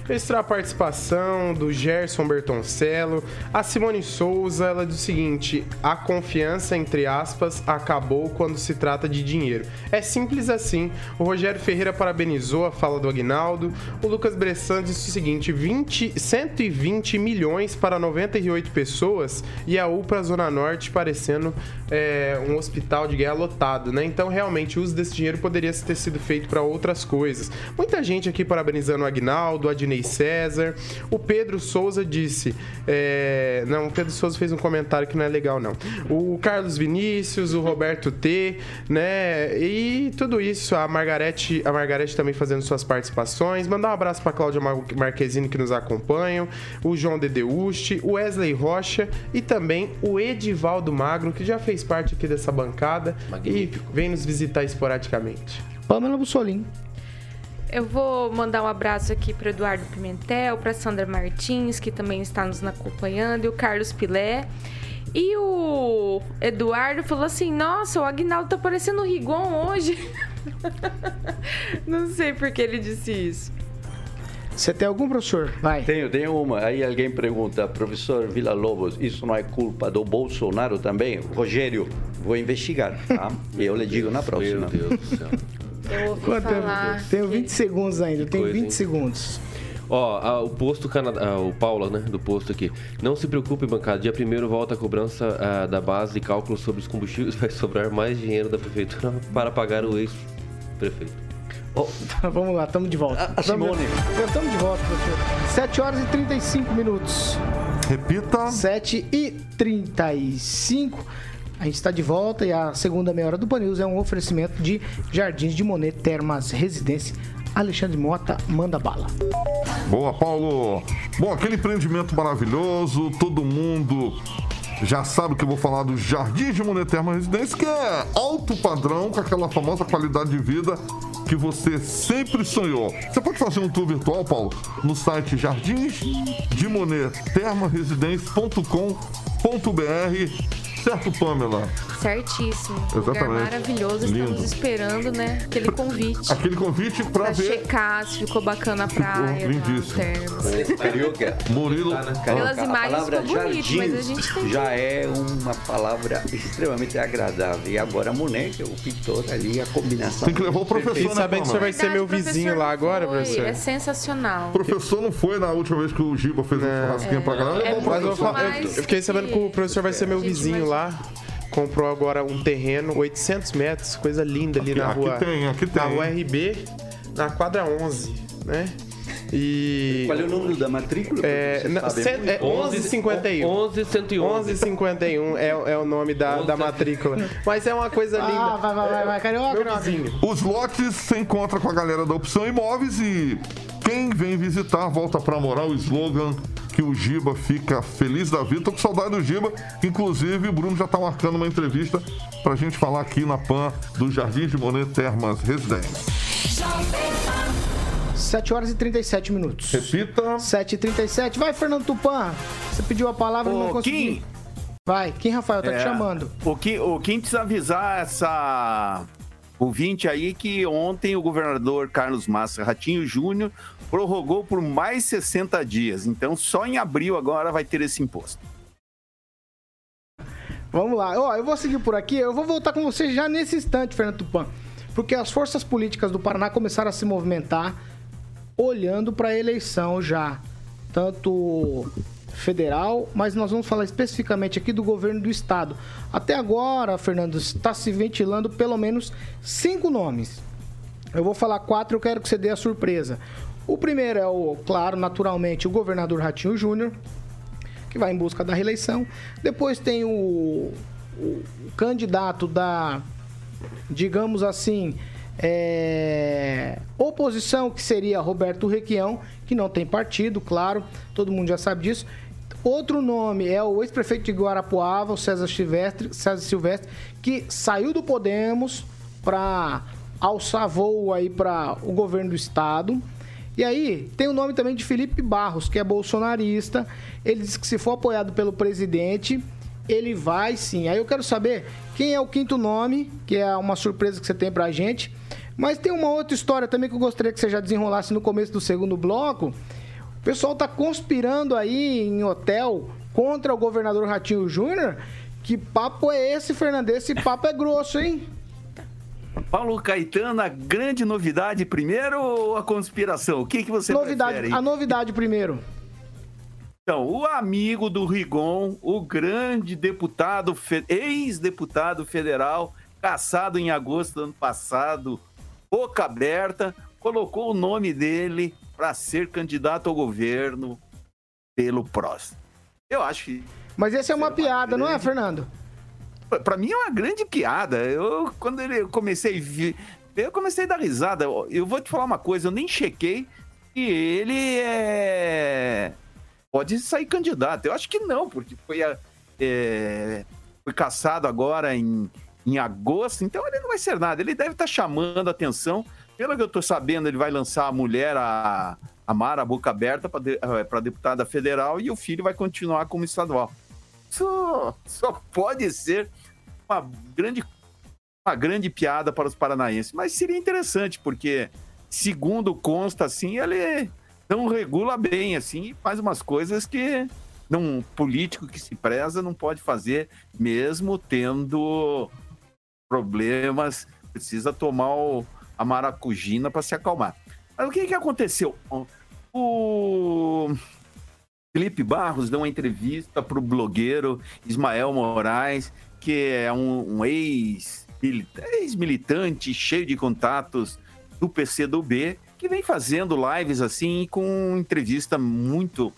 Registrar a participação do Gerson Bertoncello. A Simone Souza, ela diz o seguinte: a confiança, entre aspas, acabou quando se trata de dinheiro. É simples assim. O Rogério Ferreira parabenizou a fala do Aguinaldo. O Lucas Bressan disse o seguinte: 20, 120 milhões para 98 pessoas e a UPA Zona Norte parecendo é, um hospital de guerra lotado, né? Então, realmente, o uso desse dinheiro poderia ter sido feito para outras coisas. Muita gente aqui parabenizando o Aguinaldo, o Adnei César. O Pedro Souza disse. é, Não, o Pedro Souza fez um comentário que não é legal, não. O Carlos Vinícius, o Roberto T, né? E tudo isso, a Margarete, a Margarete também fazendo suas participações. Mandar um abraço para Cláudia Mar- Marquezine que nos acompanham, o João Dedeuste, o Wesley Rocha e também o Edivaldo Magno, que já fez parte aqui dessa bancada Magnífico. e vem nos visitar esporadicamente. Pamela Bussolim. Eu vou mandar um abraço aqui para Eduardo Pimentel, para Sandra Martins, que também está nos acompanhando, e o Carlos Pilé. E o Eduardo falou assim: Nossa, o Agnaldo tá parecendo o Rigon hoje. Não sei por que ele disse isso. Você tem algum, professor? Vai. Tenho, tenho uma. Aí alguém pergunta, professor Vila Lobos, isso não é culpa do Bolsonaro também? Rogério, vou investigar, tá? E eu lhe digo na próxima. Meu Deus do céu. Eu ouvi Quanto tempo? falar. Tenho 20 segundos ainda, tenho coisa, 20 hein? segundos. Ó, a- o posto Canadá, ah, o Paula, né, do posto aqui. Não se preocupe, bancada. Dia primeiro volta a cobrança ah, da base de cálculo sobre os combustíveis. Vai sobrar mais dinheiro da prefeitura para pagar o ex-prefeito. Vamos lá, estamos de volta. A Simone. Já estamos de volta, professor. 7 horas e 35 minutos. Repita. 7 e 35. A gente está de volta e a segunda meia hora do Pan é um oferecimento de Jardins de Monet Termas Residência. Alexandre Mota, manda bala. Boa, Paulo. Bom, aquele empreendimento maravilhoso, todo mundo já sabe que eu vou falar do Jardim de Moneterma Residência, que é alto padrão, com aquela famosa qualidade de vida que você sempre sonhou. Você pode fazer um tour virtual, Paulo, no site jardinsdemonetermaresidência.com.br. Certo, Pamela? Certíssimo. Lugar Exatamente. maravilhoso. Lindo. Estamos esperando, né? Aquele convite. Aquele convite pra Pra ver. checar se ficou bacana a praia. lindíssimo. termas. Carioca. Murilo. Pelas a imagens palavra ficou bonito, mas a gente tem que- já é uma palavra extremamente agradável. E agora a Monet, que é o pintor ali, a combinação. Tem que levar o professor, Fiquei né, sabendo que o senhor vai ser meu vizinho lá agora, foi. professor. É sensacional. O professor não foi na última vez que o Giba fez um churrasquinho pra galera. É Mas eu, eu- fiquei sabendo que o professor vai ser meu vizinho lá. Comprou agora um terreno, 800 metros, coisa linda ali Aqui- na aqui rua. tem, aqui Na tem. rua RB, na quadra 11, né? E. Qual é o número da matrícula? É, Você na- sabe cen- muito? é 1151. 11,111. 1151 é, é o nome da, da matrícula. Mas é uma coisa linda. Ah, vai, vai, vai, vai, carioca. Os lotes se encontra com a galera da Opção Imóveis e quem vem visitar volta pra morar o slogan que o Giba fica feliz da vida. Tô com saudade do Giba. Inclusive, o Bruno já tá marcando uma entrevista pra gente falar aqui na PAN do Jardim de Monet Termas Residência. 7 horas e 37 minutos. Repita. 7 e 37. Vai, Fernando Tupan. Você pediu a palavra e não conseguiu. Kim, Vai, Kim Rafael, tá te É, chamando. O Kim, o Kim precisa avisar essa ouvinte aí que ontem o governador Carlos Massa Ratinho Júnior prorrogou por mais 60 dias. Então, só em abril agora vai ter esse imposto. Vamos lá. Ó, eu vou seguir por aqui. Eu vou voltar com você já nesse instante, Fernando Tupan. Porque as forças políticas do Paraná começaram a se movimentar olhando para a eleição já. Tanto federal, mas nós vamos falar especificamente aqui do governo do estado. Até agora, Fernando, está se ventilando pelo menos cinco nomes. Eu vou falar quatro, eu quero que você dê a surpresa. O primeiro é o, claro, naturalmente, o governador Ratinho Júnior, que vai em busca da reeleição. Depois tem o, o- candidato da, digamos assim, é, oposição, que seria Roberto Requião, que não tem partido, claro, todo mundo já sabe disso. Outro nome é o ex-prefeito de Guarapuava, o César Silvestre, César Silvestre, que saiu do Podemos para alçar voo aí para o governo do estado. E aí, tem o nome também de Felipe Barros, que é bolsonarista. Ele disse que se for apoiado pelo presidente, ele vai sim. Aí eu quero saber quem é o quinto nome, que é uma surpresa que você tem pra gente. Mas tem uma outra história também que eu gostaria que você já desenrolasse no começo do segundo bloco. O pessoal tá conspirando aí em hotel contra o governador Ratinho Júnior. Que papo é esse, Fernandes? Esse papo é grosso, hein? Paulo Caetano, a grande novidade primeiro ou a conspiração? O que, que você novidade, prefere? a novidade primeiro. Então, o amigo do Rigon, o grande deputado, ex-deputado federal, caçado em agosto do ano passado, boca aberta, colocou o nome dele para ser candidato ao governo pelo PROS. Eu acho que Mas essa é uma piada, não é, Fernando? Pra mim é uma grande piada. Eu, quando ele, eu comecei a ver, eu comecei a dar risada. Eu- vou te falar uma coisa, eu nem chequei e ele é... pode sair candidato. Eu acho que não, porque foi, a- é, foi caçado agora em, em agosto, então ele não vai ser nada. Ele deve estar chamando atenção. Pelo que eu tô sabendo, ele vai lançar a mulher, a, a Mara Boca Aberta, para deputada federal e o filho vai continuar como estadual. Só, só pode ser uma grande, uma grande piada para os paranaenses. Mas seria interessante, porque, segundo consta, assim, ele Então regula bem, assim, e faz umas coisas que um político que se preza não pode fazer, mesmo tendo problemas, precisa tomar o, a maracujina para se acalmar. Mas o que, que aconteceu? O Felipe Barros deu uma entrevista para o blogueiro Ismael Moraes, que é um, um ex-militante cheio de contatos do PCdoB, que vem fazendo lives assim com entrevista muito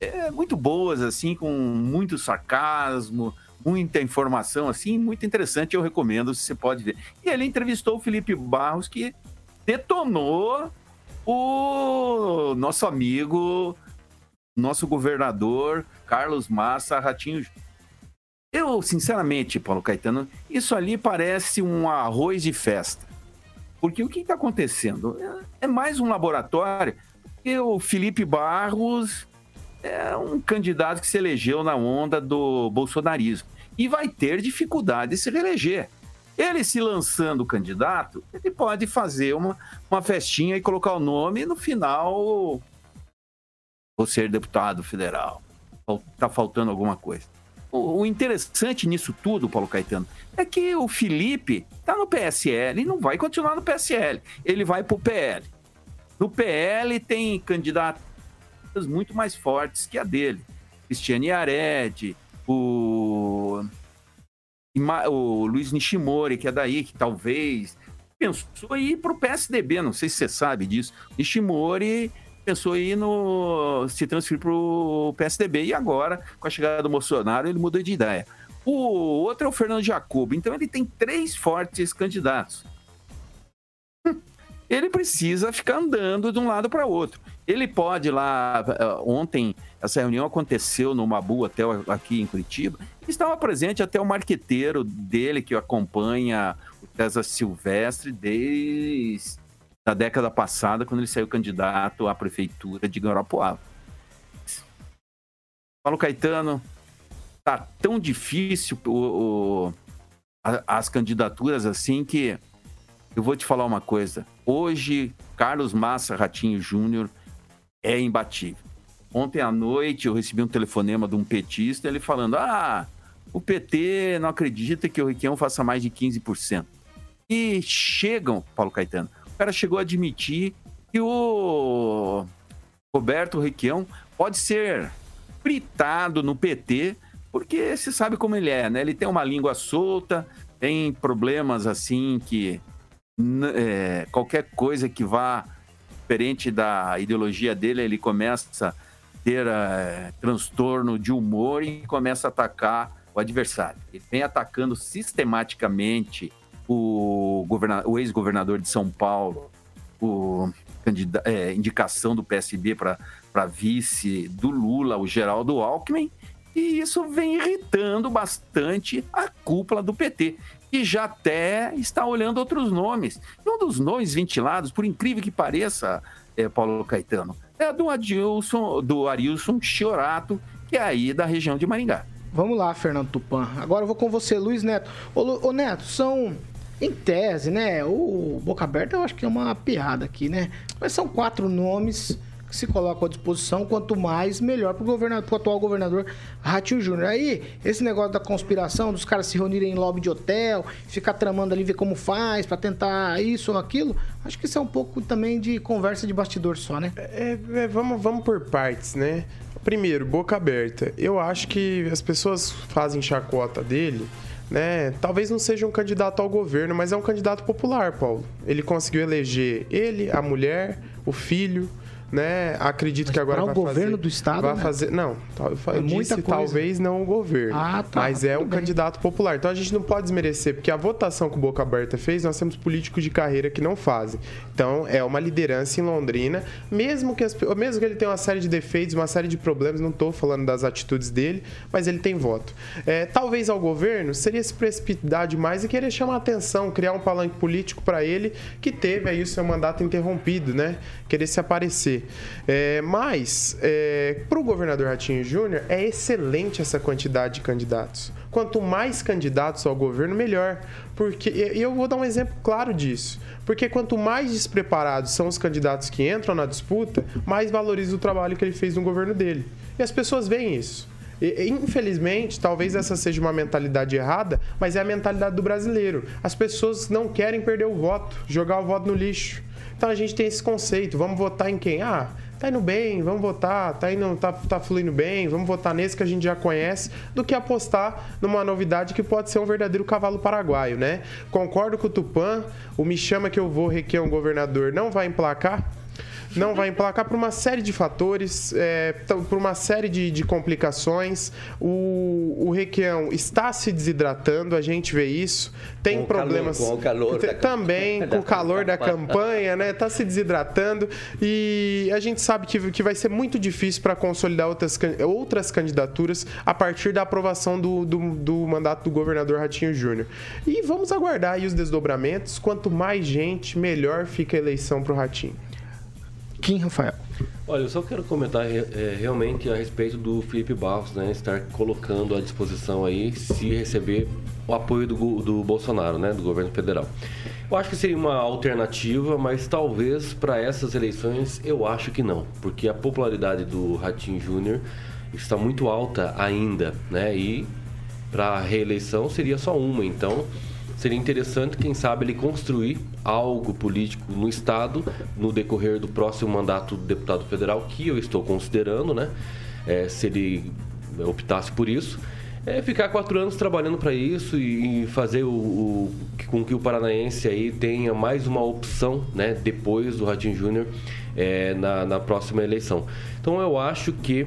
é, muito boas assim, com muito sarcasmo, muita informação assim, muito interessante, eu recomendo, você pode ver. E ele entrevistou o Felipe Barros que detonou o nosso amigo, nosso governador Carlos Massa Ratinho. Eu, sinceramente, Paulo Caetano, isso ali parece um arroz de festa. Porque o que está acontecendo? É mais um laboratório. E o Felipe Barros é um candidato que se elegeu na onda do bolsonarismo e vai ter dificuldade de se reeleger. Ele se lançando candidato, ele pode fazer uma, uma festinha e colocar o nome e no final vou ser deputado federal. Tá faltando alguma coisa. O, o interessante nisso tudo, Paulo Caetano, é que o Felipe tá no PSL e não vai continuar no PSL. Ele vai pro PL. No PL tem candidatos muito mais fortes que a dele. Cristiane Ared, o, o Luiz Nishimori, que é daí, que talvez pensou em ir para o PSDB, não sei se você sabe disso. Nishimori pensou em ir no, se transferir para o PSDB e agora, com a chegada do Bolsonaro, ele mudou de ideia. O outro é o Fernando Jacob, então ele tem três fortes candidatos. Ele precisa ficar andando de um lado para outro. Ele pode lá. Eh, ontem, essa reunião aconteceu no Mabu Hotel aqui em Curitiba. Estava presente até o marqueteiro dele, que acompanha o César Silvestre desde a década passada, quando ele saiu candidato à prefeitura de Garopoava. Paulo Caetano, tá tão difícil o, o, as candidaturas assim que eu vou te falar uma coisa. Hoje, Carlos Massa Ratinho Júnior é imbatível. Ontem à noite eu recebi um telefonema de um petista, ele falando: Ah, o PT não acredita que o Requião faça mais de 15%. E chegam, Paulo Caetano, o cara chegou a admitir que o Roberto Requião pode ser fritado no PT, porque você sabe como ele é, né? Ele tem uma língua solta, tem problemas assim que é, qualquer coisa que vá diferente da ideologia dele, ele começa a ter é, transtorno de humor e começa a atacar o adversário. Ele vem atacando sistematicamente o, o ex-governador de São Paulo, o é, indicação do PSB para vice do Lula, o Geraldo Alckmin, e isso vem irritando bastante a cúpula do PT e já até está olhando outros nomes. E um dos nomes ventilados, por incrível que pareça, é, Paulo Caetano, é do Adilson, do Arilson Chiorato, que é aí da região de Maringá. Vamos lá, Fernando Tupan. Agora eu vou com você, Luiz Neto. Ô, ô Neto, são em tese, né? O Boca Aberta eu acho que é uma piada aqui, né? Mas são quatro nomes se colocam à disposição, quanto mais, melhor para o atual governador Ratinho Júnior. Aí, esse negócio da conspiração, dos caras se reunirem em lobby de hotel, ficar tramando ali, ver como faz, para tentar isso ou aquilo, acho que isso é um pouco também de conversa de bastidor só, né? É, é, vamos, vamos por partes, né? Primeiro, boca aberta. Eu acho que as pessoas fazem chacota dele né? Talvez não seja um candidato ao governo, mas é um candidato popular, Paulo. Ele conseguiu eleger ele, a mulher, o filho, né? Acredito mas que agora vai o governo fazer, do estado vai né? fazer, não, eu é disse coisa. talvez não o governo, ah, tá, mas é um bem. candidato popular. Então a gente não pode desmerecer, porque a votação que o Boca Aberta fez, nós temos políticos de carreira que não fazem. Então é uma liderança em Londrina, mesmo que as, mesmo que ele tenha uma série de defeitos, uma série de problemas, não estou falando das atitudes dele, mas ele tem voto. É, talvez ao governo seria se precipitar demais e querer chamar atenção, criar um palanque político para ele que teve aí o seu mandato interrompido, né? Querer se aparecer. É, mas, é, para o governador Ratinho Júnior, é excelente essa quantidade de candidatos. Quanto mais candidatos ao governo, melhor. Porque, e eu vou dar um exemplo claro disso. Porque quanto mais despreparados são os candidatos que entram na disputa, mais valoriza o trabalho que ele fez no governo dele. E as pessoas veem isso. Infelizmente, talvez essa seja uma mentalidade errada, mas é a mentalidade do brasileiro. As pessoas não querem perder o voto, jogar o voto no lixo. Então a gente tem esse conceito, vamos votar em quem? Ah, tá indo bem, vamos votar, tá, indo, tá, tá fluindo bem, vamos votar nesse que a gente já conhece, do que apostar numa novidade que pode ser um verdadeiro cavalo paraguaio, né? Concordo com o Tupã, o Me Chama Que Eu Vou Requer um Governador não vai emplacar, não vai emplacar por uma série de fatores, é, por uma série de, de complicações. O, o Requião está se desidratando, a gente vê isso. Tem Com problemas. calor- com o calor da também, com o calor da campanha, né? Está se desidratando. E a gente sabe que, que vai ser muito difícil para consolidar outras, outras candidaturas a partir da aprovação do, do, do mandato do governador Ratinho Júnior. E vamos aguardar aí os desdobramentos. Quanto mais gente, melhor fica a eleição para o Ratinho. Kim Rafael. Olha, eu só quero comentar é, realmente a respeito do Felipe Barros, né? Estar colocando à disposição aí se receber o apoio do, do Bolsonaro, né? Do governo federal. Eu acho que seria uma alternativa, mas talvez para essas eleições eu acho que não, porque a popularidade do Ratinho Júnior está muito alta ainda, né? E para reeleição seria só uma, então seria interessante, quem sabe, ele construir algo político no Estado no decorrer do próximo mandato do deputado federal, que eu estou considerando, né? É, se ele optasse por isso. É ficar quatro anos trabalhando para isso e fazer o, o- com que o paranaense aí tenha mais uma opção, né? Depois do Ratinho Júnior é, na, na próxima eleição. Então eu acho que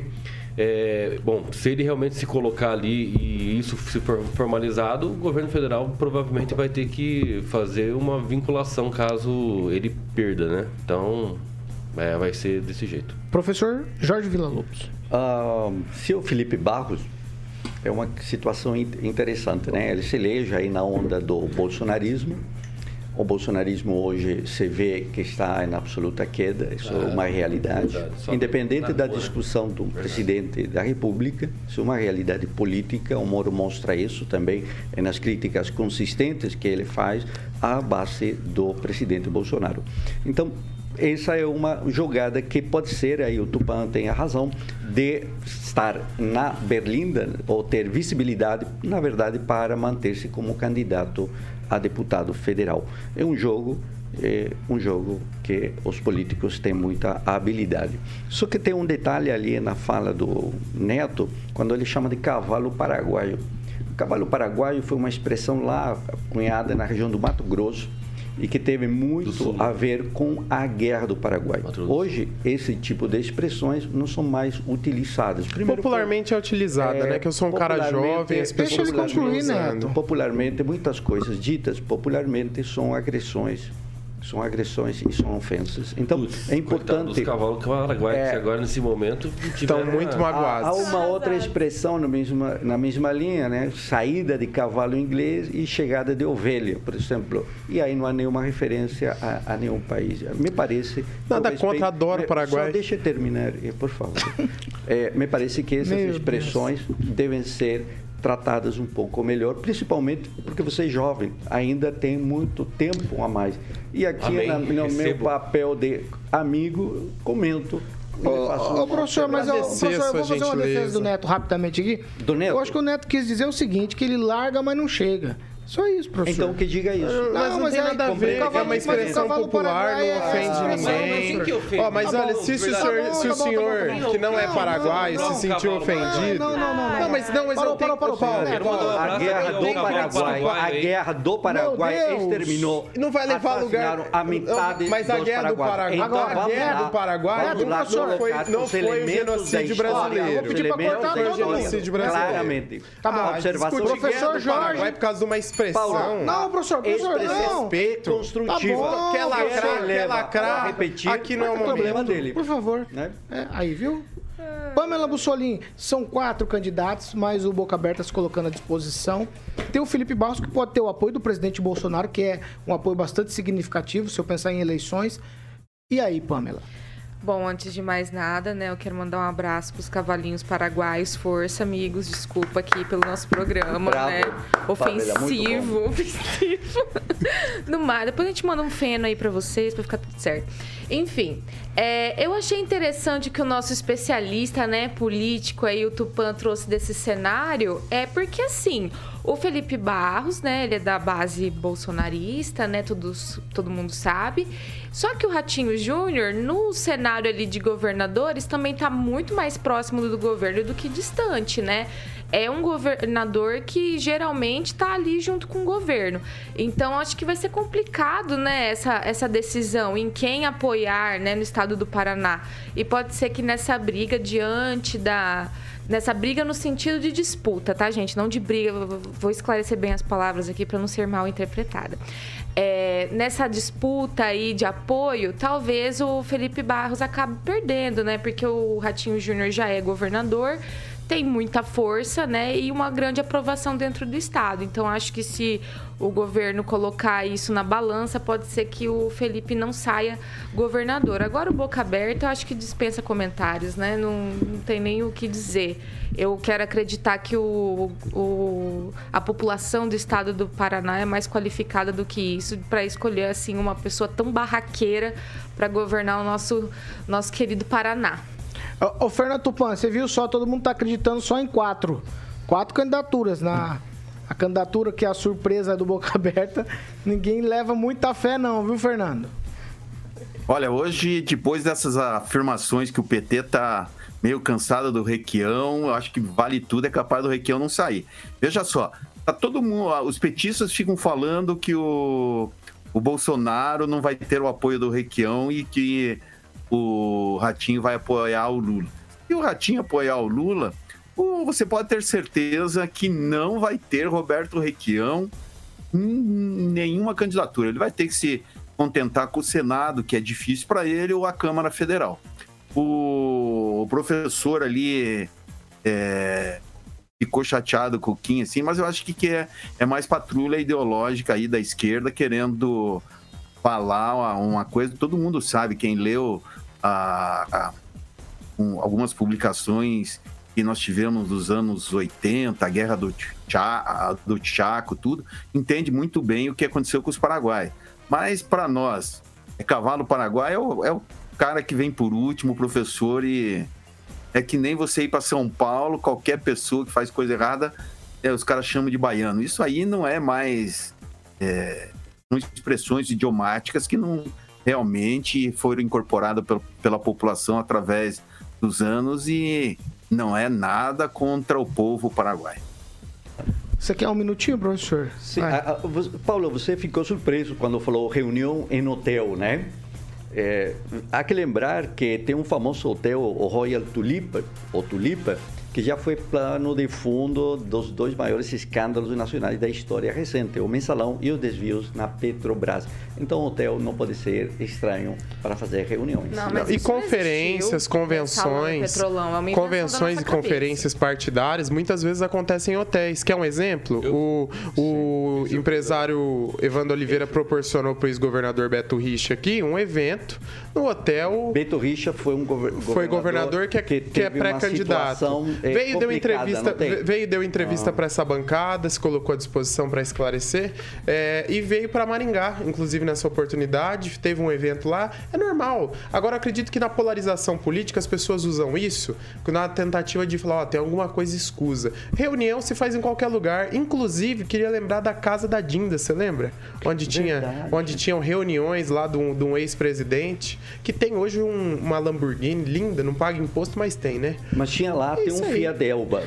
é, bom, se ele realmente se colocar ali e isso se for formalizado, o governo federal provavelmente vai ter que fazer uma vinculação caso ele perda, né? Então, é, vai ser desse jeito. Professor Jorge Villa-Lobos. Ah, se o Felipe Barros é uma situação in- interessante, né? Ele se elege aí na onda do bolsonarismo. O bolsonarismo hoje se vê que está em absoluta queda, isso é uma realidade. verdade. Só Independente da rua, discussão do presidente da República, isso é uma realidade política. O Moro mostra isso também nas críticas consistentes que ele faz à base do presidente Bolsonaro. Então, essa é uma jogada que pode ser, aí o Tupan tem a razão, de estar na Berlinda ou ter visibilidade, na verdade, para manter-se como candidato a deputado federal. É um jogo é um jogo que os políticos têm muita habilidade. Só que tem um detalhe ali na fala do Neto, quando ele chama de cavalo paraguaio. O cavalo paraguaio foi uma expressão lá cunhada na região do Mato Grosso e que teve muito a ver com a guerra do Paraguai. Hoje, esse tipo de expressões não são mais utilizadas. Primeiro, Popularmente é utilizada, né? Que eu sou um cara jovem, as pessoas continuam usando. Popularmente, muitas coisas ditas popularmente são agressões. São agressões e são ofensas. Então, é importante. dos cavalos paraguaios que agora, nesse momento, tiveram uma- Há, há uma outra expressão na mesma, na mesma linha, né? Saída de cavalo inglês e chegada de ovelha, por exemplo. E aí não há nenhuma referência a, a nenhum país. Me parece. Nada eu contra, adoro o Paraguai. Só deixa eu terminar, eh, por favor. É, me parece que essas Meu expressões devem ser tratadas um pouco melhor, principalmente porque você é jovem, ainda tem muito tempo a mais. E aqui na- no meu papel de amigo, comento. e faço Ô, professor, mas eu, professor, eu vou fazer uma defesa do Neto rapidamente aqui. Do Neto? Eu acho que o Neto quis dizer o seguinte, que ele larga, mas não chega. Só isso, professor. Então que diga isso. Não, Mas não tem é- nada a ver, o é cavalo- uma mas expressão cavalo popular, não é- ofende é- ninguém. Mas Ó, mas Tá olha, bom, se, se o senhor, Tá bom, se o bom, senhor bom, tá bom. que não é não, se sentiu cavalo. ofendido. Não, não, não, não. Mas não, mas Parou, não tem parou, parou, A guerra do Paraguai, a guerra do Paraguai exterminou. Não vai levar lugar. a metade Mas a dos guerra do Paraguai, Então, agora, a guerra do Paraguai não foi, o genocídio brasileiro. os elementos Não foi da o história. genocídio brasileiro. Claramente. Tá bom. Observação professor Jorge. Paraguai Vai por causa de uma expressão. Paulo, Não, professor, professor, Expressão não. respeito. Tá bom, Quer lacrar, quer lacrar. repetir, Aqui não é o problema dele. Por favor. Né? É, aí, viu? Pamela Bussolini, são quatro candidatos, mas o Boca Aberta se colocando à disposição. Tem o Felipe Barros, que pode ter o apoio do presidente Bolsonaro, que é um apoio bastante significativo, se eu pensar em eleições. E aí, Pamela? Bom, antes de mais nada, né, eu quero mandar um abraço para os cavalinhos paraguaios. Força, amigos. Desculpa aqui pelo nosso programa, Bravo. né? Muito Ofensivo, ofensivo. No mar. Depois a gente manda um feno aí para vocês, para ficar tudo certo. Enfim, é, eu achei interessante que o nosso especialista, né, político aí, o Tupan, trouxe desse cenário, é porque assim. O Felipe Barros, né? Ele é da base bolsonarista, né? Todos, todo mundo sabe. Só que o Ratinho Júnior, no cenário ali de governadores, também tá muito mais próximo do governo do que distante, né? É um governador que geralmente tá ali junto com o governo. Então, acho que vai ser complicado, né? Essa, essa decisão em quem apoiar, né? No estado do Paraná. E pode ser que nessa briga diante da nessa briga no sentido de disputa, tá, gente? Não de briga. Vou esclarecer bem as palavras aqui para não ser mal interpretada. É, nessa disputa aí de apoio, talvez o Felipe Barros acabe perdendo, né? Porque o Ratinho Júnior já é governador tem muita força, né, e uma grande aprovação dentro do estado. Então acho que se o governo colocar isso na balança, pode ser que o Felipe não saia governador. Agora o boca aberta, eu acho que dispensa comentários, né? Não, não tem nem o que dizer. Eu quero acreditar que o, o, a população do estado do Paraná é mais qualificada do que isso para escolher assim uma pessoa tão barraqueira para governar o nosso nosso querido Paraná. Ô, Fernando Tupan, você viu só, todo mundo tá acreditando só em quatro. Quatro candidaturas na. A candidatura que é a surpresa do Boca Aberta, ninguém leva muita fé, não, viu, Fernando? Olha, hoje, depois dessas afirmações que o PT tá meio cansado do Requião, eu acho que vale tudo, é capaz do Requião não sair. Veja só, tá todo mundo. Os petistas ficam falando que o, o Bolsonaro não vai ter o apoio do Requião e que o Ratinho vai apoiar o Lula. Se o Ratinho apoiar o Lula, você pode ter certeza que não vai ter Roberto Requião em nenhuma candidatura. Ele vai ter que se contentar com o Senado, que é difícil para ele, ou a Câmara Federal. O, professor ali é, ficou chateado com o Kim, assim, mas eu acho que, que é, é mais patrulha ideológica aí da esquerda querendo falar uma coisa. Todo mundo sabe, quem leu a- a- um- algumas publicações que nós tivemos nos anos 80, a guerra do, Tchá, do Chaco, tudo, entende muito bem o que aconteceu com os paraguaios. Mas para nós, é cavalo paraguai é o, é o cara que vem por último, o professor, e é que nem você ir para São Paulo, qualquer pessoa que faz coisa errada, é, os caras chamam de baiano. Isso aí não é mais. é, são expressões idiomáticas que não realmente foram incorporadas pel- pela população através dos anos e não é nada contra o povo paraguaio. Você quer um minutinho, professor? Sim, a- a- você- Paulo, você ficou surpreso quando falou reunião em hotel, né? É, há que lembrar que tem um famoso hotel, o Royal Tulip, ou Tulipa, que já foi plano de fundo dos dois maiores escândalos nacionais da história recente, o mensalão e os desvios na Petrobras. Então, o hotel não pode ser estranho para fazer reuniões. Não, Não, mas e conferências, existiu. Salão convenções, Petrolão, é convenções e conferências partidárias muitas vezes acontecem em hotéis. Quer um exemplo? O, o empresário Evandro Oliveira proporcionou para o ex-governador Beto Richa aqui um evento no hotel. Beto Richa foi um gover- Foi governador que é, que é teve uma pré-candidato. É, Veio deu entrevista, tem? veio deu entrevista para essa bancada, se colocou à disposição para esclarecer é, e veio para Maringá, inclusive nessa oportunidade, teve um evento lá. É normal. Agora acredito que na polarização política as pessoas usam isso na tentativa de falar, ó, tem alguma coisa escusa. Reunião se faz em qualquer lugar, inclusive queria lembrar da casa da Dinda, você lembra? Onde tinha, Verdade. onde tinham reuniões lá de um, de um ex-presidente que tem hoje um- uma Lamborghini linda, não paga imposto, mas tem, né? Mas tinha lá, tem isso um aí. Fiat Elba.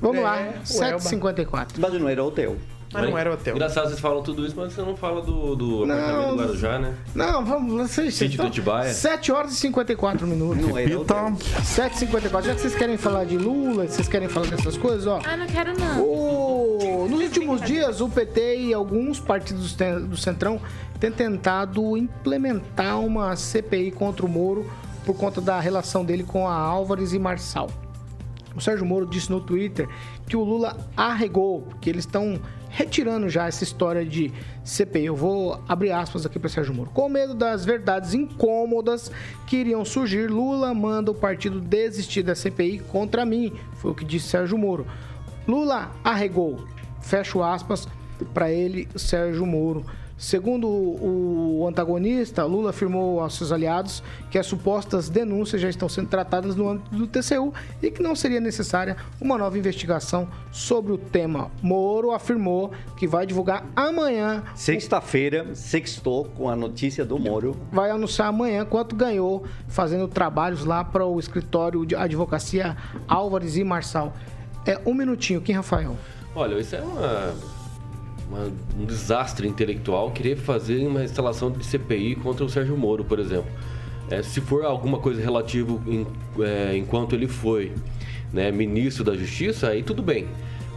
Vamos É, lá, o Elba. 7h54. Mas não era hotel. Mas não era hotel. Engraçado, vocês falam tudo isso, mas você não fala do, do Não. apartamento do Guarujá, né? Não, vamos. Vocês, Sítio do Atibaia. 7 horas e 54 minutos. Não era Repita. hotel. 7h54. Já que vocês querem falar de Lula, vocês querem falar dessas coisas, ó. Ah, não quero não. O- Nos últimos dias, o PT e alguns partidos do Centrão têm tentado implementar uma CPI contra o Moro por conta da relação dele com a Álvares e Marçal. O Sérgio Moro disse no Twitter que o Lula arregou, que eles estão retirando já essa história de CPI. Eu vou abrir aspas aqui para Sérgio Moro. Com medo das verdades incômodas que iriam surgir, Lula manda o partido desistir da CPI contra mim, foi o que disse Sérgio Moro. Lula arregou, fecho aspas, para ele, Sérgio Moro. Segundo o antagonista, Lula afirmou aos seus aliados que as supostas denúncias já estão sendo tratadas no âmbito do TCU e que não seria necessária uma nova investigação sobre o tema. Moro afirmou que vai divulgar amanhã. Sexta-feira, sextou com a notícia do Moro. Vai anunciar amanhã quanto ganhou fazendo trabalhos lá para o escritório de advocacia Álvares e Marçal. É um minutinho, Kim Rafael. Olha, isso é uma uma, um desastre intelectual querer fazer uma instalação de CPI contra o Sérgio Moro, por exemplo. É, se for alguma coisa relativo em, é, enquanto ele foi né, ministro da Justiça, aí tudo bem.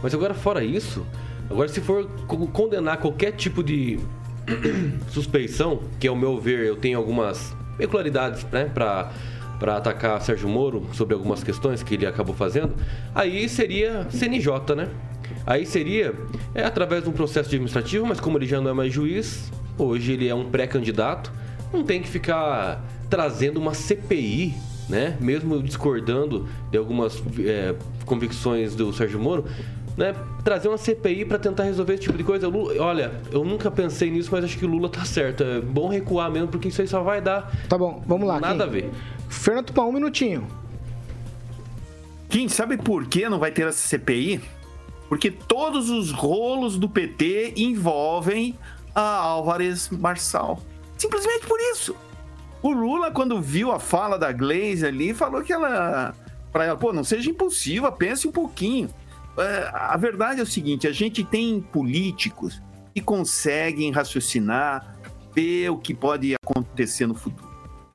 Mas agora, fora isso, agora se for condenar qualquer tipo de suspeição, que ao meu ver eu tenho algumas peculiaridades né, para para atacar Sérgio Moro sobre algumas questões que ele acabou fazendo, aí seria CNJ, né? Aí seria é, através de um processo administrativo, mas como ele já não é mais juiz, hoje ele é um pré-candidato, não tem que ficar trazendo uma CPI, né? Mesmo discordando de algumas é, convicções do Sérgio Moro, né? Trazer uma CPI para tentar resolver esse tipo de coisa. Lula, olha, eu nunca pensei nisso, mas acho que o Lula tá certo. É bom recuar mesmo, porque isso aí só vai dar. Tá bom, vamos lá. Nada Kim. a ver. Fernando Tupã, um minutinho. Kim, sabe por que não vai ter essa CPI? Porque todos os rolos do PT envolvem a Álvares Marçal. Simplesmente por isso. O Lula, quando viu a fala da Glaze ali, falou que ela. Para ela, pô, não seja impulsiva, pense um pouquinho. É, a verdade é o seguinte: a gente tem políticos que conseguem raciocinar, ver o que pode acontecer no futuro.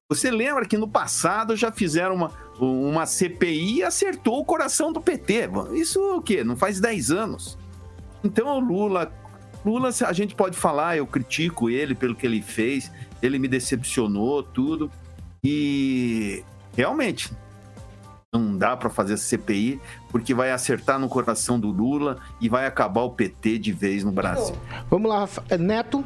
Você lembra que no passado já fizeram uma, uma CPI acertou o coração do PT. Isso o quê? Não faz 10 anos. Então o Lula, Lula, a gente pode falar, eu critico ele pelo que ele fez, ele me decepcionou, tudo. E realmente não dá para fazer CPI porque vai acertar no coração do Lula e vai acabar o PT de vez no Brasil. Vamos lá, Neto.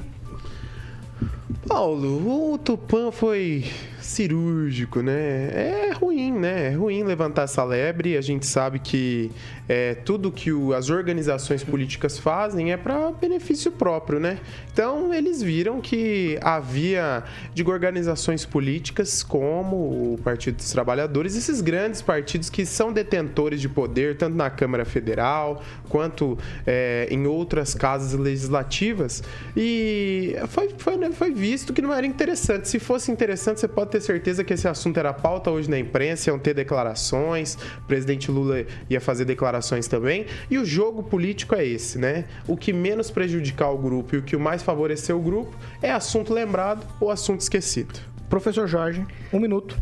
Paulo, o Tupã foi cirúrgico, né? É ruim, né? É ruim levantar essa lebre. A gente sabe que é, tudo que o, as organizações políticas fazem é para benefício próprio, né? Então, eles viram que havia, digo, organizações políticas como o Partido dos Trabalhadores, esses grandes partidos que são detentores de poder, tanto na Câmara Federal quanto é, em outras casas legislativas. E foi, foi, né, foi visto que não era interessante. Se fosse interessante, você pode ter certeza que esse assunto era pauta hoje na imprensa, iam ter declarações, o presidente Lula ia fazer declarações também, e o jogo político é esse, né? O que menos prejudicar o grupo e o que mais favorecer o grupo é assunto lembrado ou assunto esquecido. Professor Jorge, um minuto.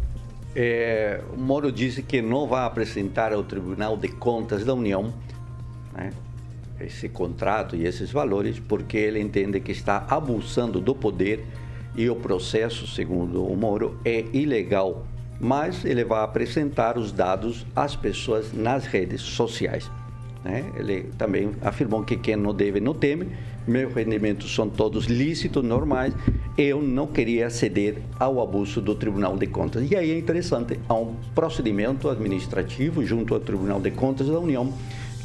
É, o Moro disse que não vai apresentar ao Tribunal de Contas da União né, esse contrato e esses valores porque ele entende que está abusando do poder e o processo, segundo o Moro, é ilegal, mas ele vai apresentar os dados às pessoas nas redes sociais. Né? Ele também afirmou que quem não deve não teme, meus rendimentos são todos lícitos, normais, eu não queria ceder ao abuso do Tribunal de Contas. E aí é interessante, há um procedimento administrativo junto ao Tribunal de Contas da União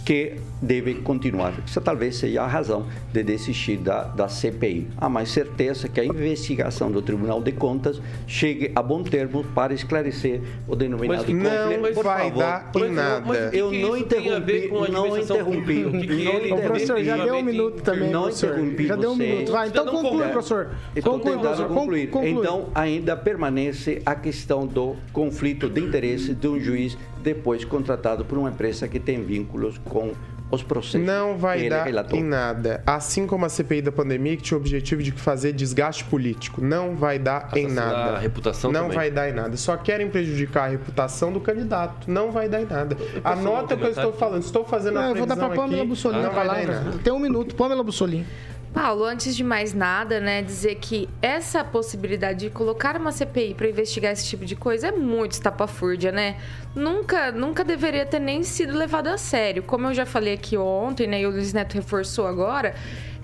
que deve continuar. Isso talvez seja a razão de desistir da, da CPI. Há mais certeza que a investigação do Tribunal de Contas chegue a bom termo para esclarecer o denominado mas, Não mas vai favor. dar em nada. Mas, eu não interrompi, não interrompi. O que, que ele o professor, já deu um minuto também, não professor. interrompi Já deu um minuto. Vai, então conclui, professor. Estou conclui, professor. Concluir. Conclui. Então, ainda permanece a questão do conflito de interesse de um juiz depois contratado por uma empresa que tem vínculos com os processos. Não vai dar relatou. em nada. Assim como a CPI da pandemia, que tinha o objetivo de fazer desgaste político. Não vai dar em nada. A reputação Não também. vai dar em nada. Só querem prejudicar a reputação do candidato. Não vai dar em nada. Anota o que eu estou falando. Estou fazendo não, a Eu vou dar para Pamela Bussolini. Não vai dar em nada. Tem um minuto. Pamela Bussolini. Paulo, antes de mais nada, né, dizer que essa possibilidade de colocar uma CPI para investigar esse tipo de coisa é muito estapafúrdia, né? Nunca, nunca deveria ter nem sido levado a sério. Como eu já falei aqui ontem, né, e o Luiz Neto reforçou agora,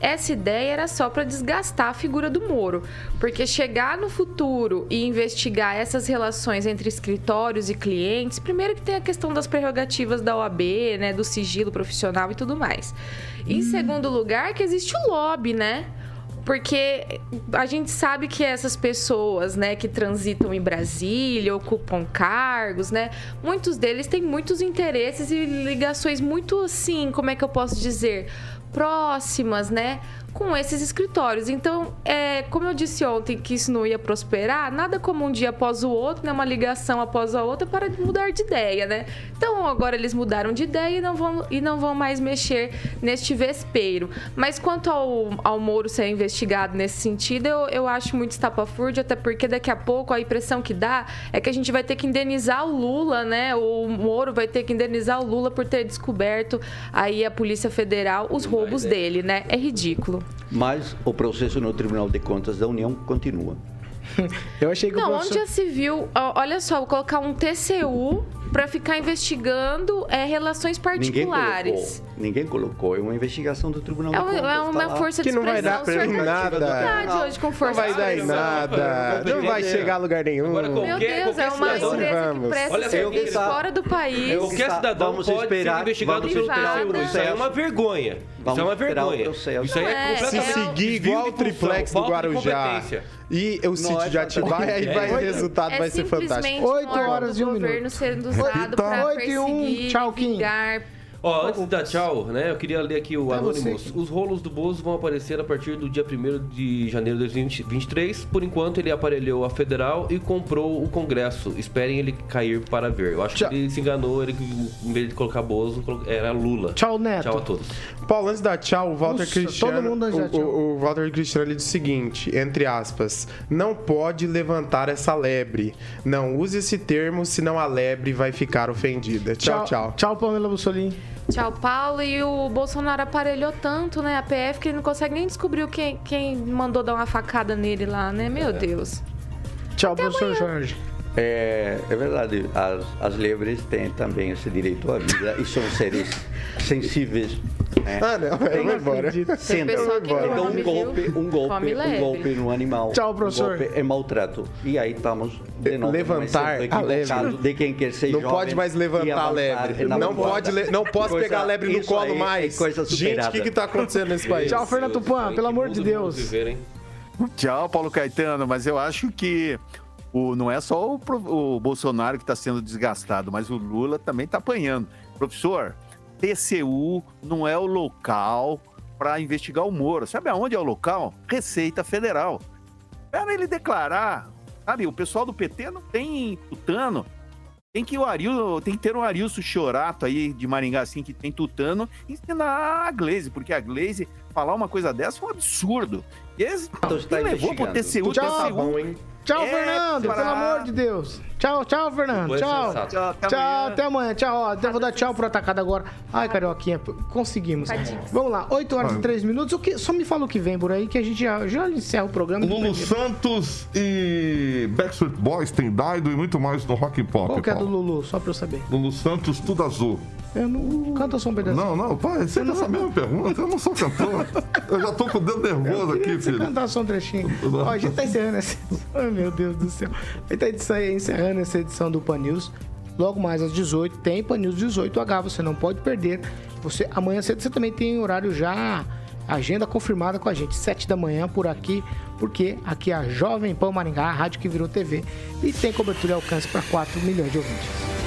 essa ideia era só para desgastar a figura do Moro, porque chegar no futuro e investigar essas relações entre escritórios e clientes, primeiro que tem a questão das prerrogativas da OAB, né, do sigilo profissional e tudo mais. Em segundo lugar, que existe o lobby, né? Porque a gente sabe que essas pessoas, né, que transitam em Brasília, ocupam cargos, né, muitos deles têm muitos interesses e ligações muito assim, como é que eu posso dizer, próximas, né? Com esses escritórios. Então, é, como eu disse ontem que isso não ia prosperar, nada como um dia após o outro, né? Uma ligação após a outra para mudar de ideia, né? Então, agora eles mudaram de ideia e não vão, e não vão mais mexer neste vespeiro. Mas quanto ao, ao Moro ser investigado nesse sentido, eu, eu acho muito estapafúrdio, até porque daqui a pouco a impressão que dá é que a gente vai ter que indenizar o Lula, né? O Moro vai ter que indenizar o Lula por ter descoberto aí a Polícia Federal os roubos dele, né? É ridículo. Mas o processo no Tribunal de Contas da União continua. Eu achei que Não, o professor... onde já se viu, olha só, vou colocar um TCU para ficar investigando é, relações Ninguém particulares. colocou, ninguém colocou. É uma investigação do Tribunal É, de um- Contas. é tá uma lá. força de Que não vai dar expressão. pra tá nada. verdade hoje com Não força vai de dar em expressão. nada. Não vai chegar a lugar nenhum. Agora, Meu qualquer, Deus, qualquer é uma cidadão- empresa que presta Olha, serviço eu que- fora do país. Qualquer cidadão vamos pode esperar- ser investigado pelo TCU. Isso aí é uma vergonha. Vamos isso é uma vergonha. Isso aí Não é é, completamente Se é- seguir igual o triplex do Guarujá. E o sítio de exatamente. Atibaia, aí vai, É. o resultado é vai ser fantástico. simplesmente Oito um órgão horas do e um governo minuto. sendo usado Então, para oito e um. perseguir, Tchau, Kim. vingar. Ó, antes da tchau, né? Eu queria ler aqui o É Anonymous. Os rolos do Bozo vão aparecer a partir do dia 1 de janeiro de 2023. Por enquanto, ele aparelhou a federal e comprou o Congresso. Esperem ele cair para ver. Eu acho Tchau. que ele se enganou. Ele, em vez de colocar Bozo, era Lula. Tchau, Neto. Tchau a todos. Paulo, antes da tchau, o Walter Nossa, Cristiano. todo mundo já o, tchau. o, o Walter Cristiano ele diz o seguinte, entre aspas, não pode levantar essa lebre. Não use esse termo, senão a lebre vai ficar ofendida. Tchau, tchau. Tchau, Pamela Bussolini. Tchau, Paulo. E o Bolsonaro aparelhou tanto, né? A PF que ele não consegue nem descobrir quem, quem mandou dar uma facada nele lá, né? Meu Deus. Tchau, professor Jorge. É, é verdade, as, as lebres têm também esse direito à vida e são seres sensíveis. Né? Ah, não, eu vou embora. Senta. Então, um golpe, um golpe, um golpe no animal. Tchau, professor. Um golpe é maltrato. E aí estamos de novo Levantar a lebre. de quem quer ser Não jovem pode mais levantar a lebre. Não pode, le- não posso Coisa- pegar a lebre no colo é mais. coisa Gente, o que, que tá acontecendo nesse país? Tchau, Fernando Tupan, pelo amor de Deus. viver? Tchau, Paulo Caetano, mas eu acho que o, não é só o, o Bolsonaro que está sendo desgastado, mas o Lula também está apanhando. Professor, TCU não é o local para investigar o Moro. Sabe aonde é o local? Receita Federal. Para ele declarar, sabe, o pessoal do PT não tem tutano. Tem que o Arilson, tem que ter um Arilson Chorato aí de Maringá assim que tem tutano ensinar a Glaze, porque a Glaze falar uma coisa dessa é um absurdo. E esse Então quem levou pro. TCU. Tá TCU bom, hein? Tchau, É, Fernando, para- pelo amor de Deus. Tchau, tchau, Fernando. Tchau. Tchau, até Tchau, amanhã. até amanhã. Tchau, ó. Eu vou dar tchau pro atacado agora. Ai, Carioquinha, conseguimos. Vamos lá, 8 horas e 3 minutos. O que, só me fala o que vem por aí, que a gente já, já encerra o programa. Lulu Santos e Backstreet Boys tem Daido e muito mais no Rock and Pop. Qual que é do. Lulu? Só pra eu saber. Lulu Santos, tudo azul. Eu não canto só um pedacinho. Não, não, pai, sempre essa mesma pergunta. Eu não sou cantor. Eu já tô com o dedo nervoso aqui, você filho. cantar só um trechinho. Ó, a gente tá encerrando essa edição. Ai, meu Deus do céu. A gente tá encerrando essa edição do Pan News. Logo mais às 18 tem Pan News 18H. Você não pode perder. Você, amanhã cedo você também tem horário já. Agenda confirmada com a gente, 7 da manhã por aqui, porque aqui é a Jovem Pan Maringá, a rádio que virou TV, e tem cobertura e alcance para 4 milhões de ouvintes.